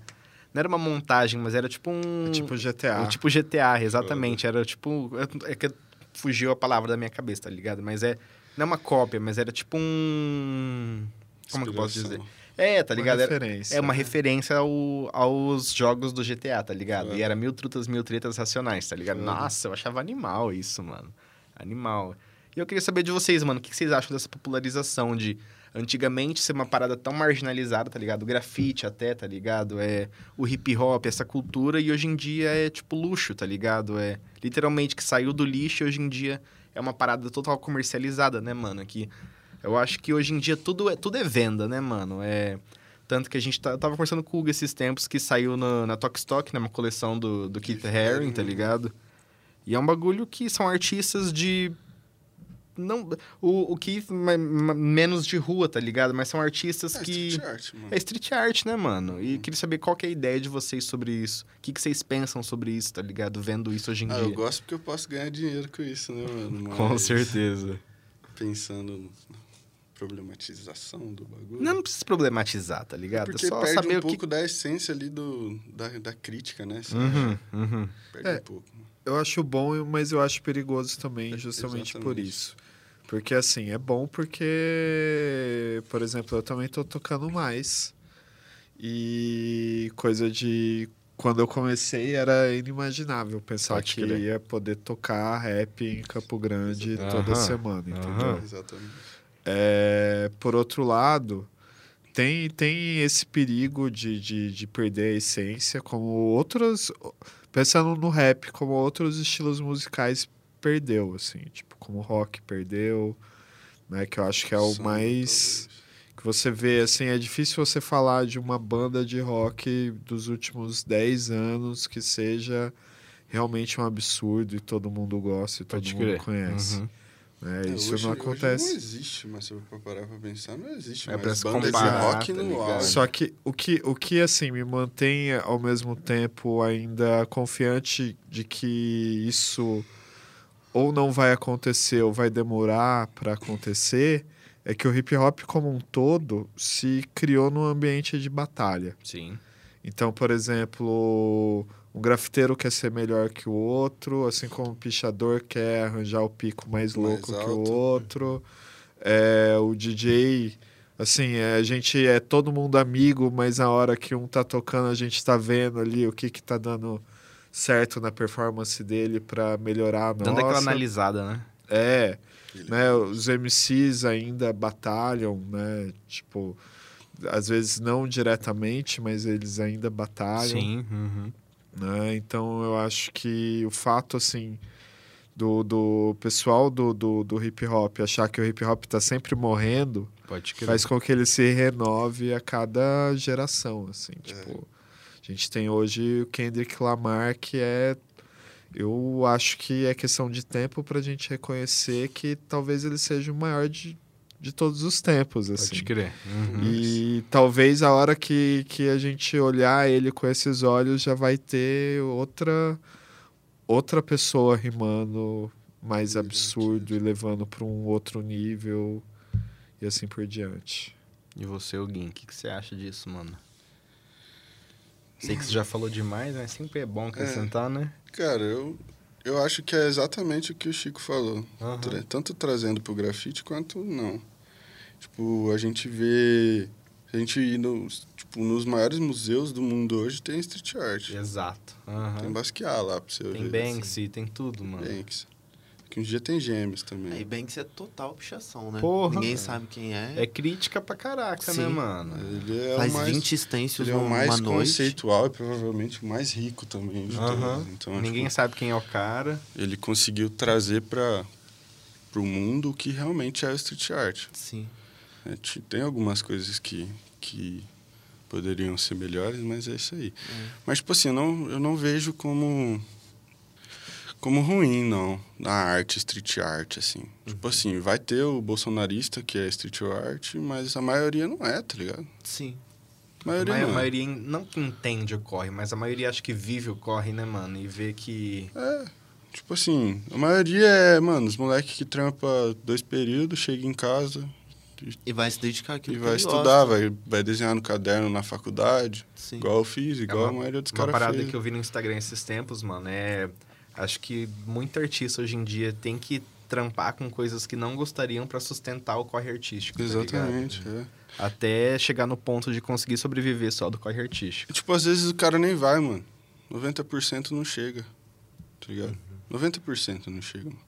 Não era uma montagem, mas era tipo um... Tipo GTA. um tipo GTA, exatamente. Era tipo... É que fugiu a palavra da minha cabeça, tá ligado? Mas é... Não é uma cópia, mas era tipo um... Como que eu posso dizer? É, tá Uma ligado? Era- referência. é uma né? referência ao- aos jogos do GTA, tá ligado? E era mil trutas, mil tretas racionais, tá ligado? Claro. Nossa, eu achava animal isso, mano. Animal. E eu queria saber de vocês, mano, o que vocês acham dessa popularização de antigamente ser uma parada tão marginalizada, tá ligado? O grafite até, tá ligado? É o hip hop, essa cultura, e hoje em dia é tipo luxo, tá ligado? É literalmente que saiu do lixo e hoje em dia é uma parada total comercializada, né, mano? Que eu acho que hoje em dia tudo é, tudo é venda, né, mano? É. Tanto que a gente tá, tava conversando com o Hugo esses tempos que saiu na, na Tok Stock, né? Uma coleção do, do Keith Haring, tá ligado? E é um bagulho que são artistas de. Não, o, o Keith ma- ma- menos de rua, tá ligado? Mas são artistas É, que. street art, mano. É street art, né, mano? E queria saber qual que é a ideia de vocês sobre isso. O que, que vocês pensam sobre isso, tá ligado? Vendo isso hoje em Ah, dia. eu gosto porque eu posso ganhar dinheiro com isso, né, mano? Com Mas certeza. Pensando na problematização do bagulho. Não, não precisa problematizar, tá ligado? porque é só perde saber um o que. pouco da essência ali do, da, da crítica, né? Uhum, uhum. Perde É. um pouco. Eu acho bom, mas eu acho perigoso também, justamente por Exatamente. isso. Porque, assim, é bom porque, por exemplo, eu também tô tocando mais. E coisa de. Quando eu comecei era inimaginável pensar Pode que crer. ia poder tocar rap em Campo Grande Aham, toda semana, entendeu? aham. Exatamente. É, por outro lado, tem, tem esse perigo de, de, de perder a essência, como outros. Pensando no rap, como outros estilos musicais perdeu, assim, tipo, como o rock perdeu, né? Que eu acho que é o Samba, mais. talvez. Que você vê, assim, é difícil você falar de uma banda de rock dos últimos 10 anos que seja realmente um absurdo e todo mundo gosta e todo Pode mundo crer. conhece. Uhum. né? É, Isso hoje- não hoje acontece. não existe, mas se eu for parar pra pensar, não existe É mais pra se banda de comparar, rock tá no auge. Só que o que, o que assim me mantém ao mesmo tempo ainda confiante de que isso ou não vai acontecer ou vai demorar para acontecer é que o hip hop como um todo se criou num ambiente de batalha. Sim. Então, por exemplo, um grafiteiro quer ser melhor que o outro, assim como o pichador quer arranjar o pico mais Mais louco que o outro. É, o DJ, assim, é, a gente é todo mundo amigo, mas na hora que um tá tocando, a gente tá vendo ali o que que tá dando certo na performance dele para melhorar a Dando aquela nossa. analisada, né? É, né, os MCs ainda batalham, né? Tipo, às vezes não diretamente, mas eles ainda batalham, Sim. uhum. né? Então eu acho que o fato assim do, do pessoal do, do, do hip hop achar que o hip hop tá sempre morrendo faz com que ele se renove a cada geração, assim, tipo, a gente tem hoje o Kendrick Lamar que é eu acho que é questão de tempo pra gente reconhecer que talvez ele seja o maior de de todos os tempos, assim. Pode crer. Uhum. E talvez a hora que, que a gente olhar ele com esses olhos já vai ter outra outra pessoa rimando mais absurdo e levando para um outro nível e assim por diante. E você, Gui, o que, que você acha disso, mano? Sei que você já falou demais, mas sempre é bom acrescentar, né? Cara, eu, eu acho que é exatamente o que o Chico falou. Tra- Tanto trazendo pro grafite quanto não. Tipo, a gente vê. A gente ir nos, tipo, nos maiores museus do mundo hoje tem street art. Exato. Aham. Tem Basquiat lá pra você Tem ver. Banksy, tem tudo, mano. Banks. Que um dia tem gêmeos também. Aí Banks é total pichação, né? Porra. Ninguém sabe quem é. É crítica pra caraca, né, Sim. mano? Ele é Faz o mais, 20 stencils ele é o mais noite. conceitual e provavelmente o mais rico também de Aham. todos. Então, Ninguém tipo, sabe quem é o cara. ele conseguiu trazer para o mundo o que realmente é o street art. Sim. É, tem algumas coisas que, que poderiam ser melhores, mas é isso aí. Mas, tipo assim, eu não, eu não vejo como como ruim, não, na arte, street art, assim. Tipo assim, vai ter o bolsonarista, que é street art, mas a maioria não é, tá ligado? Sim. A maioria a não é. maioria não que entende o corre, mas a maioria acho que vive o corre, né, mano? E vê que. É, tipo assim, a maioria é, mano, os moleques que trampa dois períodos, chega em casa E vai se dedicar àquilo e que vai estudar, gosta. vai, vai desenhar no caderno na faculdade, Sim. igual eu fiz, igual É a maioria dos Uma caras parada fez. que eu vi no Instagram esses tempos, mano, é. Acho que muito artista hoje em dia tem que trampar com coisas que não gostariam pra sustentar o corre artístico. tá? Exatamente, é. Até chegar no ponto de conseguir sobreviver só do corre artístico. Tipo, às vezes o cara nem vai, mano. 90% não chega, tá ligado? Uhum. 90% não chega, mano.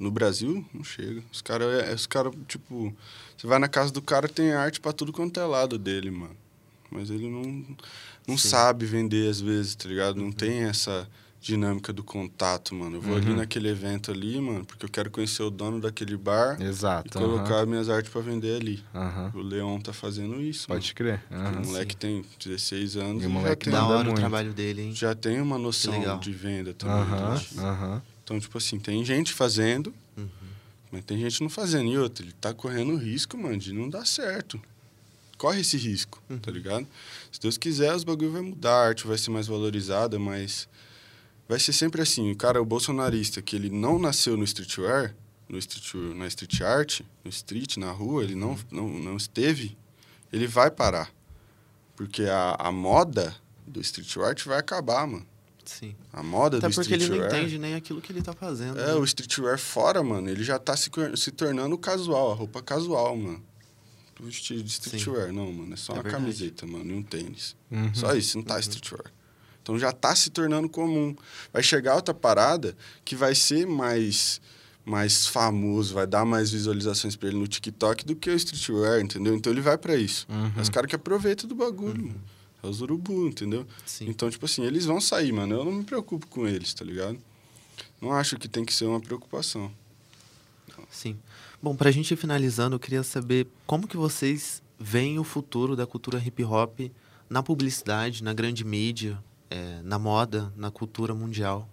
No Brasil, não chega. Os caras, os cara, tipo... Você vai na casa do cara, tem arte pra tudo quanto é lado dele, mano. Mas ele não, não Sim. sabe vender, às vezes, tá ligado? Uhum. Não tem essa dinâmica do contato, mano. Eu vou ali Uhum. naquele evento ali, mano, porque eu quero conhecer o dono daquele bar e Exato. colocar minhas artes pra vender ali. Aham. O Leon tá fazendo isso, mano. Pode crer. Aham. O moleque tem 16 anos E o e, moleque já, tem, Da hora o trabalho dele, hein? já tem uma noção de venda também. Então. Então, tipo assim, tem gente fazendo, Uhum. mas tem gente não fazendo. E outra, ele tá correndo risco, mano, de não dar certo. Corre esse risco, Uhum. tá ligado? Se Deus quiser, os bagulho vai mudar, a arte vai ser mais valorizada, mas vai ser sempre assim. O cara, o bolsonarista, que ele não nasceu no streetwear, no street, na street art, no street, na rua, ele não, não, não esteve, ele vai parar. Porque a, a moda do street art vai acabar, mano. Sim. A moda Até do porque ele não streetwear... entende nem aquilo que ele tá fazendo. É, né? o streetwear fora, mano, ele já tá se, se tornando casual, a roupa casual, mano. O estilo de streetwear, não, mano, é só É uma verdade. camiseta, mano, e um tênis. Uhum. Só isso, não tá streetwear. Então já tá se tornando comum. Vai chegar outra parada que vai ser mais mais famoso, vai dar mais visualizações pra ele no TikTok do que o streetwear, entendeu? Então ele vai pra isso. Uhum. Os caras que aproveitam do bagulho, mano. É os urubu, entendeu? Sim. Então, tipo assim, eles vão sair, mano. Eu não me preocupo com eles, tá ligado? Não acho que tem que ser uma preocupação. Sim. Bom, pra gente ir finalizando, eu queria saber como que vocês veem o futuro da cultura hip hop na publicidade, na grande mídia, é, na moda, na cultura mundial.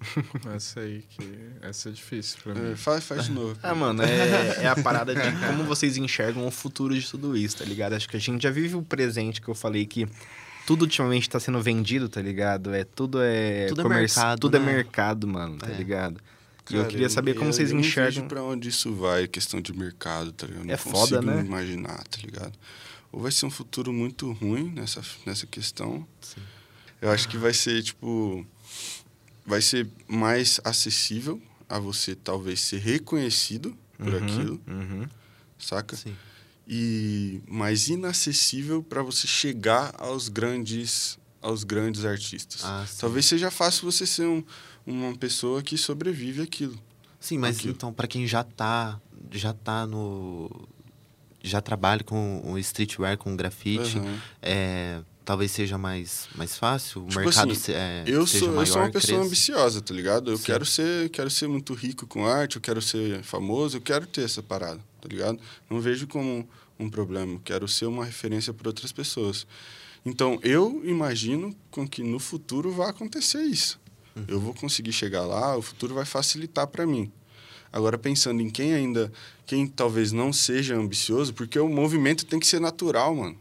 <laughs> Essa aí que. Essa é difícil pra mim. É, faz, faz de novo. Ah, mano, é, é a parada de como vocês enxergam o futuro de tudo isso, tá ligado? Acho que a gente já vive o presente que eu falei que tudo ultimamente tá sendo vendido, tá ligado? É tudo é Tudo é mercado, tudo é né? mercado, mano, tá É. ligado? E Cara, eu queria saber como eu- vocês eu não enxergam. vejo pra onde isso vai, questão de mercado, tá ligado? Eu Não É foda, consigo né? imaginar, tá ligado? Ou vai ser um futuro muito ruim nessa, nessa questão. Sim. Eu acho que vai ser, tipo... Vai ser mais acessível a você, talvez, ser reconhecido por Uhum, aquilo, uhum. saca? Sim. e mais inacessível para você chegar aos grandes aos grandes artistas. Ah. Talvez seja fácil você ser um, uma pessoa que sobrevive aquilo. Sim, mas Aquilo. então, pra quem já tá, já tá no... Já trabalha com o streetwear, com grafite, é, talvez seja mais, mais fácil, o Tipo mercado assim, se- é, Eu seja sou, eu maior, sou uma pessoa cresça. ambiciosa, tá ligado? Eu Sim. quero ser, quero ser muito rico com arte, eu quero ser famoso, eu quero ter essa parada, tá ligado? Não vejo como um problema, eu quero ser uma referência para outras pessoas. Então, eu imagino com que no futuro vai acontecer isso. Uhum. Eu vou conseguir chegar lá, o futuro vai facilitar para mim. Agora, pensando em quem ainda, quem talvez não seja ambicioso, porque o movimento tem que ser natural, mano.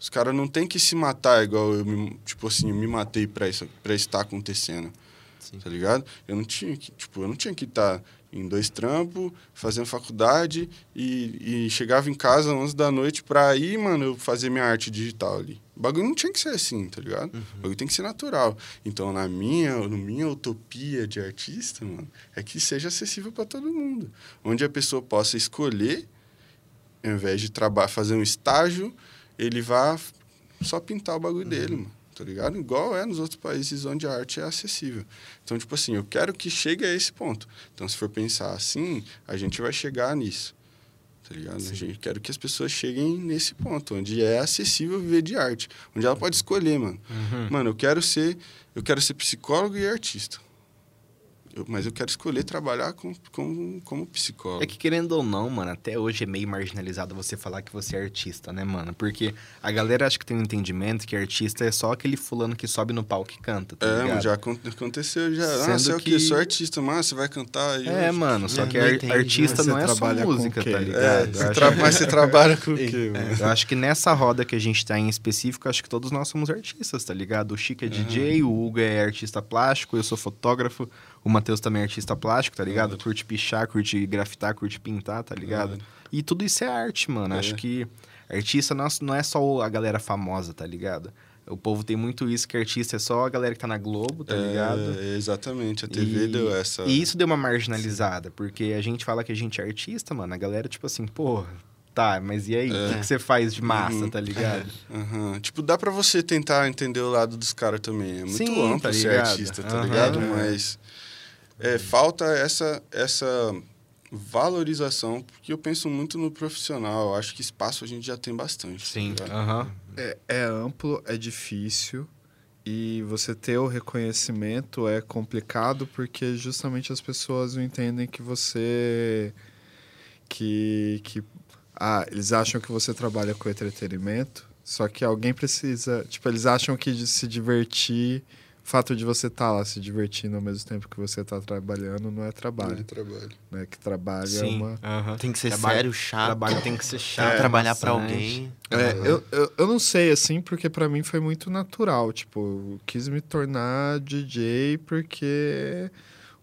Os caras não tem que se matar igual eu, me, tipo assim, eu me matei pra isso, isso estar acontecendo, Sim. tá ligado? Eu não tinha que, tipo, eu não tinha que estar em dois trampos, fazendo faculdade e, e chegava em casa às 11 da noite pra ir, mano, eu fazer minha arte digital ali. O bagulho não tinha que ser assim, tá ligado? O bagulho tem que ser natural. Então, na minha, na minha utopia de artista, mano, é que seja acessível para todo mundo. Onde a pessoa possa escolher, ao invés de trabalhar, fazer um estágio, ele vá só pintar o bagulho dele, mano. Tá ligado? Igual é nos outros países onde a arte é acessível. Então, tipo assim, eu quero que chegue a esse ponto. Então, se for pensar assim, a gente vai chegar nisso. Tá ligado? A gente quero que as pessoas cheguem nesse ponto, onde é acessível viver de arte. Onde ela pode escolher, mano. Mano, eu quero ser, eu quero ser psicólogo e artista. Eu- mas eu quero escolher trabalhar com, com, como psicólogo. É que querendo ou não, mano, até hoje é meio marginalizado você falar que você é artista, né, mano? Porque a galera acha que tem um entendimento que artista é só aquele fulano que sobe no palco e canta, tá É, ligado? já acon- aconteceu já. ah, Sendo você é o quê? que- Sou artista, mas você vai cantar aí. É, mano, só Não, que ar- entendi, artista não você é só trabalha com música, tá É, ligado? você Eu acho tra- que- mas você trabalha com o <laughs> quê, mano? Eu acho que nessa roda que a gente tá em específico, acho que todos nós somos artistas, tá ligado? O Chico é DJ, o Hugo é artista plástico, eu sou fotógrafo, o Matheus também é artista plástico, tá ligado? Uhum. Curte pichar, curte grafitar, curte pintar, tá ligado? Uhum. E tudo isso é arte, mano. É. Acho que artista não é só a galera famosa, tá ligado? O povo tem muito isso, que artista é só a galera que tá na Globo, tá ligado? É, exatamente. A TV E- deu essa. E isso deu uma marginalizada, porque a gente fala que a gente é artista, mano. A galera, tipo assim, pô, tá, mas e aí? O É. que, que você faz de massa, Uhum. tá ligado? Aham. <laughs> Tipo, dá pra você tentar entender o lado dos caras também. É muito Sim, amplo tá ser ligado? artista, tá Aham. ligado? É. Mas é, falta essa, essa valorização, porque eu penso muito no profissional. Eu acho que espaço a gente já tem bastante. tá Sim, ligado? aham. É, é amplo, é difícil. E você ter o reconhecimento é complicado porque justamente as pessoas não entendem que você. que. que ah, eles acham que você trabalha com entretenimento, só que alguém precisa. Tipo, eles acham que de se divertir. O fato de você estar lá se divertindo ao mesmo tempo que você está trabalhando não é Não é trabalho. trabalho. Né? Que trabalho é Sim, uma. aham. Tem que ser Trabalho- sério, chato. Trabalho tem que ser chato. Tem que trabalhar maçante. alguém. É, eu, eu, eu não sei, assim, porque pra mim foi muito natural. Tipo, eu quis me tornar DJ porque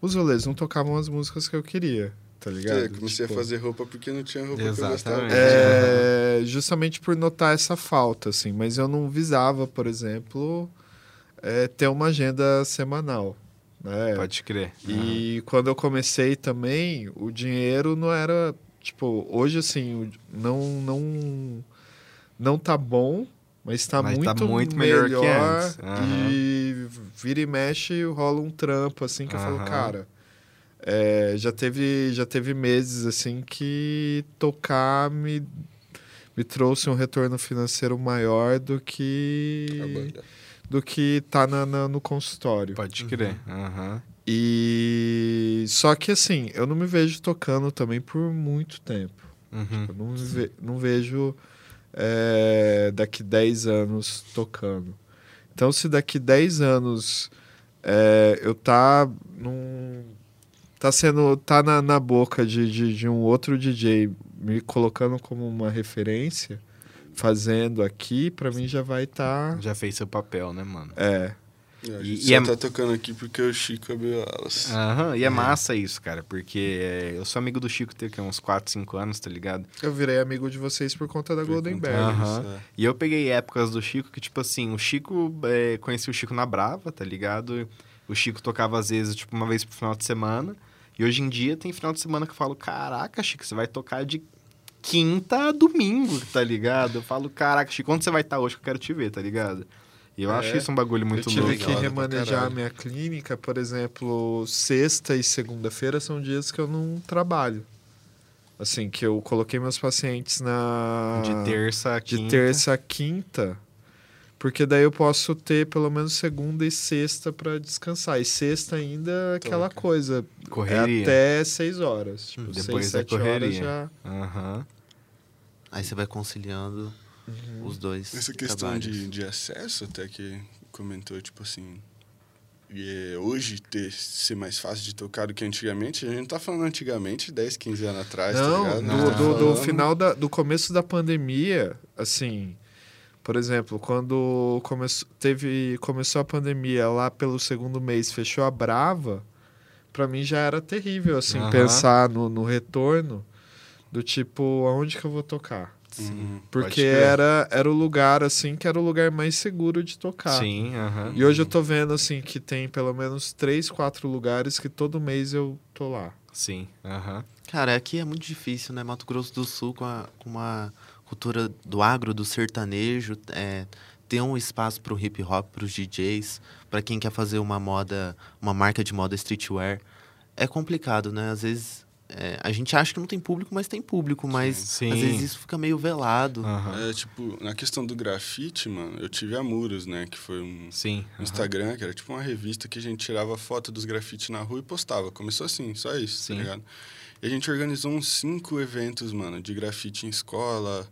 os rolês não tocavam as músicas que eu queria, tá ligado? É, comecei Tipo, a fazer roupa porque não tinha roupa que eu gostava. Exatamente. É, <laughs> justamente por notar essa falta, assim. Mas eu não visava, por exemplo, é, ter uma agenda semanal, né? Pode crer. E quando eu comecei também, o dinheiro não era. Tipo, hoje assim, não, não, não tá bom, mas tá, Mas muito, tá muito melhor. melhor que antes. Aham. E vira e mexe rola um trampo, assim, que eu falo, cara. é, já, teve, já teve meses assim que tocar me, me trouxe um retorno financeiro maior do que Trabalhar. Do que tá na- na- no consultório. Pode crer. Aham. E só que assim, eu não me vejo tocando também por muito tempo. Uhum. Eu não, me ve- não vejo é, daqui 10 anos tocando. Então, se daqui 10 anos é, eu tá num, tá sendo tá na, na boca de, de, de um outro DJ me colocando como uma referência, fazendo aqui, pra mim já vai estar Já fez seu papel, né, mano? é, É, a E- gente e só é- tá tocando aqui porque o Chico abriu alas. Aham, e é massa isso, cara, porque é, eu sou amigo do Chico tem que, uns 4, 5 anos, tá ligado? eu virei amigo de vocês por conta da Por Golden Bear. Aham. é. E eu peguei épocas do Chico que, tipo assim, o Chico, é, conheci o Chico na Brava, tá ligado? O Chico tocava às vezes, tipo, uma vez pro final de semana. E hoje em dia tem final de semana que eu falo, caraca, Chico, você vai tocar de quinta a domingo, tá ligado? Eu falo, caraca, Chico, onde você vai estar hoje que eu quero te ver, tá ligado? E eu É, acho isso um bagulho muito eu tive louco. que remanejar a minha clínica, por exemplo, sexta e segunda-feira são dias que eu não trabalho. Assim, que eu coloquei meus pacientes na. De terça a de quinta. terça a quinta. Porque daí eu posso ter pelo menos segunda e sexta pra descansar. E sexta ainda é aquela Toca. coisa. Correria. É até seis horas. Tipo, Depois seis, é sete horas correria. já. Aham. Aí você vai conciliando os dois. Essa questão de, de acesso, até que comentou, tipo assim. e, é, hoje ter, ser mais fácil de tocar do que antigamente, a gente tá falando antigamente, 10, 15 anos atrás, tá Não, ligado? do, tá do, do final da, do começo da pandemia, assim, por exemplo, quando começou, teve, começou a pandemia lá pelo segundo mês, fechou a Brava, pra mim já era terrível, assim, Aham. pensar no, no retorno do tipo, aonde que eu vou tocar? Uhum. Porque era, era o lugar, assim, que era o lugar mais seguro de tocar. Sim, aham. E hoje eu tô vendo, assim, que tem pelo menos três, quatro lugares que todo mês eu tô lá. Sim, aham. Cara, aqui é muito difícil, né? Mato Grosso do Sul, com, a- com uma cultura do agro, do sertanejo, é, ter um espaço pro hip hop, pros DJs, para quem quer fazer uma moda, uma marca de moda streetwear. É complicado, né? Às vezes é, a gente acha que não tem público, mas tem público, mas Sim. às vezes isso fica meio velado. aham. É, tipo, na questão do grafite, mano, eu tive a Muros, né? Que foi um, Sim. um Instagram, que era tipo uma revista que a gente tirava foto dos grafites na rua e postava. Começou assim, só isso, Sim. tá ligado? E a gente organizou uns cinco eventos, mano, de grafite em escola.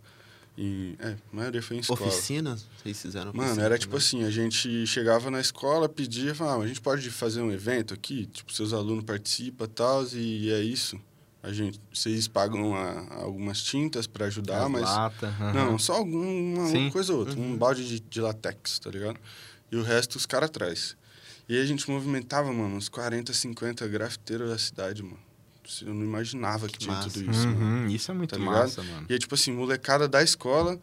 Em, é, a maioria foi em escola. Oficina? Vocês fizeram Mano, oficina era tipo também? assim, a gente chegava na escola, pedia, falava, ah, a gente pode fazer um evento aqui, tipo, seus alunos participam e tal, e é isso. A gente, vocês pagam a- algumas tintas para ajudar, As mas lata, aham. não, só alguma Sim. uma coisa ou outra. Uhum. Um balde de, de latex, tá ligado? E o resto os caras atrás. E aí a gente movimentava, mano, uns 40, 50 grafiteiros da cidade, mano. Eu não imaginava que, Que tinha massa. tudo isso, mano. Uhum, isso é muito Tá ligado? massa, mano. E aí, tipo assim, molecada da escola,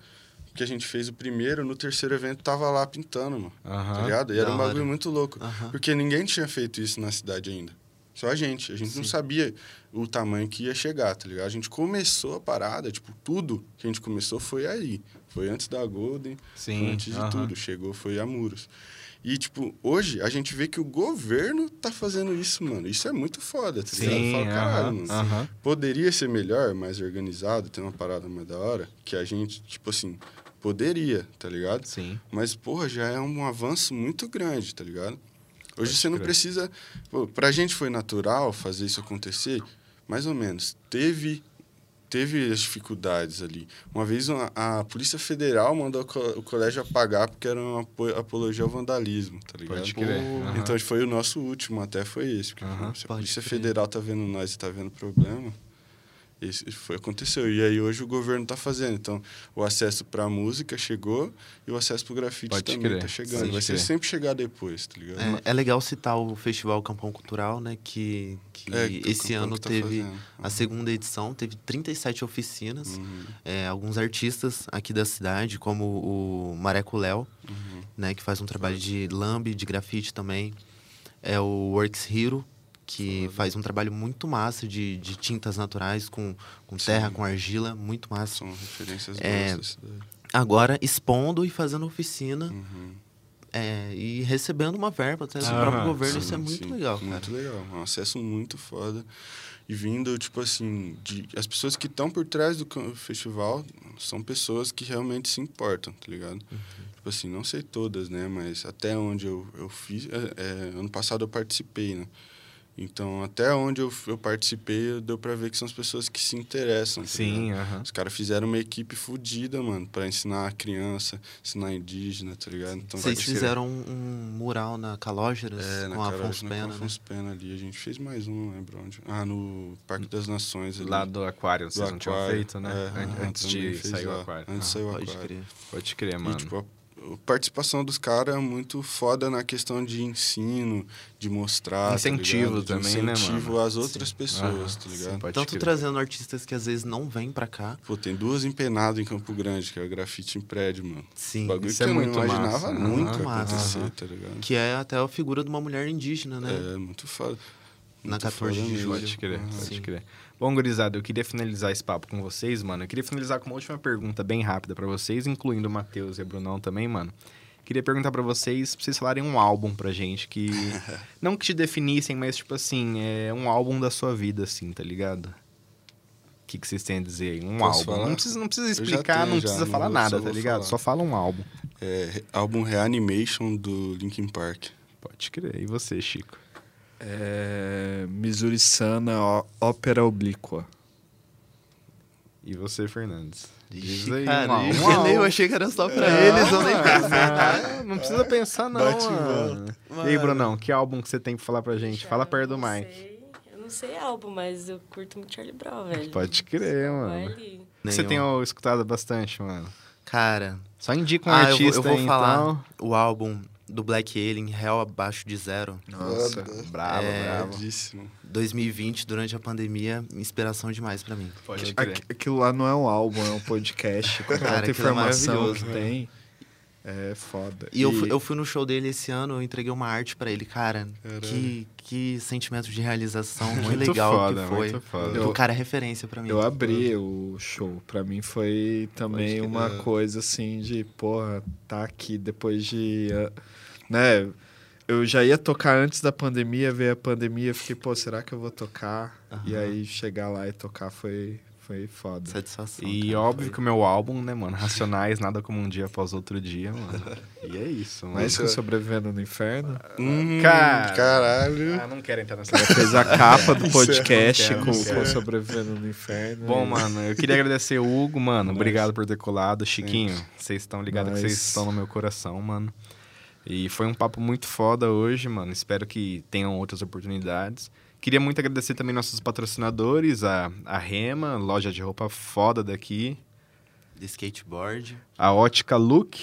que a gente fez o primeiro, no terceiro evento tava lá pintando, mano. Tá Aham. ligado? E era Da um bagulho hora. muito louco. Aham. Porque ninguém tinha feito isso na cidade ainda. Só a gente. A gente não Sim. sabia o tamanho que ia chegar, tá ligado? A gente começou a parada, tipo, tudo que a gente começou foi aí. Foi antes da Golden, foi Sim. antes de tudo. Chegou, foi a Muros. E, tipo, hoje a gente vê que o governo tá fazendo isso, mano. Isso é muito foda, tá ligado? Eu Sim, falo, caralho, mano. aham. Poderia ser melhor, mais organizado, ter uma parada mais da hora, que a gente, tipo assim, poderia, tá ligado? Sim. Mas, porra, já é um avanço muito grande, tá ligado? Hoje Pode você não crer. precisa. Pô, pra gente foi natural fazer isso acontecer, mais ou menos. Teve. Teve as dificuldades ali. Uma vez uma- a Polícia Federal mandou o co- o colégio apagar porque era uma apo- apologia ao vandalismo, tá ligado? Pode crer. aham. Então foi o nosso último, até foi esse. Porque Aham, se a Polícia. Federal tá vendo nós e tá vendo problema, esse foi, aconteceu. E aí hoje o governo tá fazendo. Então o acesso pra música chegou e o acesso pro grafite Pode também crer, tá chegando. pode Vai ser sempre chegar depois, tá ligado? É, é legal citar o Festival Campão Cultural, né? Que, que É, que o esse ano que tá teve fazendo. a segunda edição, teve 37 oficinas. Uhum, É, alguns artistas aqui da cidade, como o Mareco Léo, uhum. né? Que faz um trabalho de lambe, de grafite também. É o Works Hero, que faz um trabalho muito massa de, de tintas naturais com, com terra, com argila, muito massa. São referências É, da cidade. Agora, expondo e fazendo oficina Uhum. é, e recebendo uma verba até do Aham, próprio governo. Sim, Isso é muito sim. legal, cara. Muito legal. É um acesso muito foda. E vindo, tipo assim, de, as pessoas que estão por trás do festival são pessoas que realmente se importam, tá ligado? Uhum. Tipo assim, não sei todas, né? Mas até onde eu, eu fiz. é, é, ano passado eu participei, né? Então, até onde eu, eu participei, deu pra ver que são as pessoas que se interessam. tá? Sim, aham. Os caras fizeram uma equipe fodida, mano, pra ensinar a criança, ensinar indígena, tá ligado? Então, Vocês fizeram um, um mural na Calógeras é, na com a Carol, Afonso na Pena, né? Afonso Pena ali. A gente fez mais um, não lembro onde. Ah, no Parque das Nações ali. Lá do aquário, do vocês não tinham aquário. feito, né? É, Antes também de fez sair o aquário. Antes Ah, sair o Pode aquário. crer. Pode crer, mano. E, tipo, participação dos caras é muito foda na questão de ensino, de mostrar. tá Incentivo? De também, né, incentivo às outras Sim. pessoas, Aham, tá sim, ligado? pode Tanto crer. trazendo artistas que às vezes não vêm pra cá. Pô, tem duas empenadas em Campo Grande, que é o grafite em prédio, mano. Sim. Bagulho isso que é eu não muito imaginava massa. nunca. Massa. acontecer, Aham. tá ligado? Que é até a figura de uma mulher indígena, né? É, muito foda. Na Muito 14 de foda julho. mesmo. Pode crer, pode Sim. crer. Bom, gurizada, eu queria finalizar esse papo com vocês, mano. Eu queria finalizar com uma última pergunta bem rápida pra vocês, incluindo o Matheus e o Brunão também, mano. Queria perguntar pra vocês, pra vocês falarem um álbum pra gente que... <laughs> não que te definissem, mas tipo assim, é um álbum da sua vida, assim, tá ligado? O que, que vocês têm a dizer aí? Um Posso álbum. falar? Não precisa, não precisa explicar, tenho, não já, precisa não falar vou- nada, tá ligado? falar. Só fala um álbum. É, álbum Reanimation do Linkin Park. Pode crer. E você, Chico? É, Missouri Sana, ó- Ópera Oblíqua. E você, Fernandes? Diz aí, Cara, um eu, nem- eu achei que era só pra eles, eu nem pensei. Ah, não precisa pensar, não, Bate e mano. E aí, Brunão, que álbum que você tem pra falar pra gente? Fala perto do Eu não Mike. sei- Eu não sei álbum, mas eu curto muito Charlie Brown, velho. Pode crer, mano. Você tem escutado bastante, mano. Cara, Só indica um ah, eu vou, artista eu vou aí, falar então. o álbum do Black Alien, Real Abaixo de Zero. Nossa, Foda. bravo, É, bravo. Lindíssimo. 2020, durante a pandemia, inspiração demais pra mim. Pode Aqu- Aquilo lá não é um álbum, é um podcast. <laughs> Com Cara, tanta é informação que maravilhoso, tem. É foda. E eu, fui- eu fui no show dele esse ano, eu entreguei uma arte pra ele, cara. Que, que sentimento de realização muito, Muito legal foda, que foi. muito foda. O Eu- cara é referência pra mim. Eu abri o show. Pra mim foi também uma coisa assim de, porra, tá aqui depois de. ah, Né? Eu já ia tocar antes da pandemia, veio a pandemia, fiquei, pô, será que eu vou tocar? E Aham. aí chegar lá e tocar foi, foi foda. Satisfação. E cara. óbvio que o meu álbum, né, mano? Racionais, nada como um dia após outro dia, mano. <laughs> E é isso, mano. Mas que sobrevivendo no inferno. Hum, Cara. Caralho. Ah, não quero entrar nessa fez a capa do podcast Não quero, com, quero. sobrevivendo no inferno. Bom, mano, eu queria agradecer o Hugo, mano. Obrigado por ter colado. Chiquinho, vocês estão ligados que Nice. vocês estão no meu coração, mano. E foi um papo muito foda hoje, mano. Espero que tenham outras oportunidades. Queria muito agradecer também nossos patrocinadores, a, a Rema, loja de roupa foda daqui, De skateboard. a Ótica Look,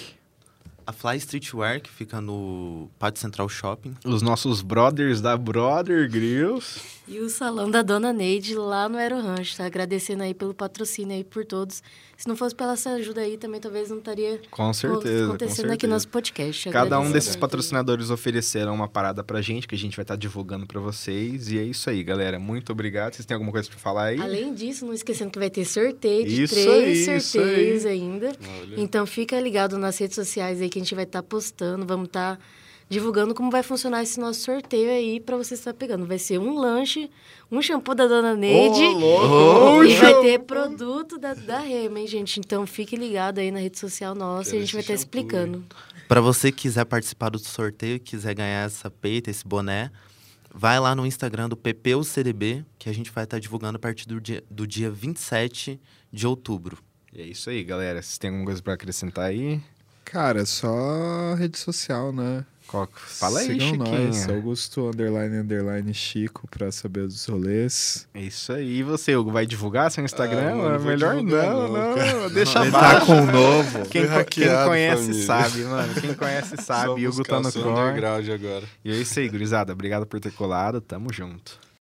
A Fly Streetwear, que fica no Pátio Central Shopping. os nossos brothers da Brother Grills. E o salão da Dona Neide lá no Aero Rancho, tá? Agradecendo aí pelo patrocínio aí por todos. Se não fosse pela essa ajuda aí, também talvez não estaria Com certeza, com acontecendo certeza. aqui no nosso podcast. Cada um desses patrocinadores ofereceram uma parada pra gente, que a gente vai estar divulgando pra vocês. E é isso aí, galera. Muito obrigado. Vocês têm alguma coisa pra falar aí? Além disso, não esquecendo que vai ter sorteio de Isso três aí, isso sorteios aí. ainda. Então fica ligado nas redes sociais aí que a gente vai estar postando, vamos estar divulgando como vai funcionar esse nosso sorteio aí pra você estar pegando. Vai ser um lanche, um shampoo da Dona Neide louco! e vai ter produto da, da Rema, hein, gente? Então fique ligado aí na rede social nossa e a gente vai estar shampoo, explicando. Pra você que quiser participar do sorteio e quiser ganhar essa peita, esse boné, vai lá no Instagram do PPUCDB, que a gente vai estar divulgando a partir do dia, do dia 27 de outubro. E é isso aí, galera. Vocês têm alguma coisa pra acrescentar aí? Cara, só rede social, né? Qual- Fala aí, Sigam nós, Chiquinho. Augusto underline underline Chico pra saber dos rolês. É isso aí. E você, Hugo, vai divulgar seu Instagram? Ah, mano, É melhor não, não, não. <laughs> Deixa Ele abaixo. tá com um novo. Quem, co- quem conhece família. sabe, mano. Quem conhece <laughs> sabe. Só Hugo tá no underground agora. E é isso aí, gurizada. Obrigado por ter colado. Tamo junto.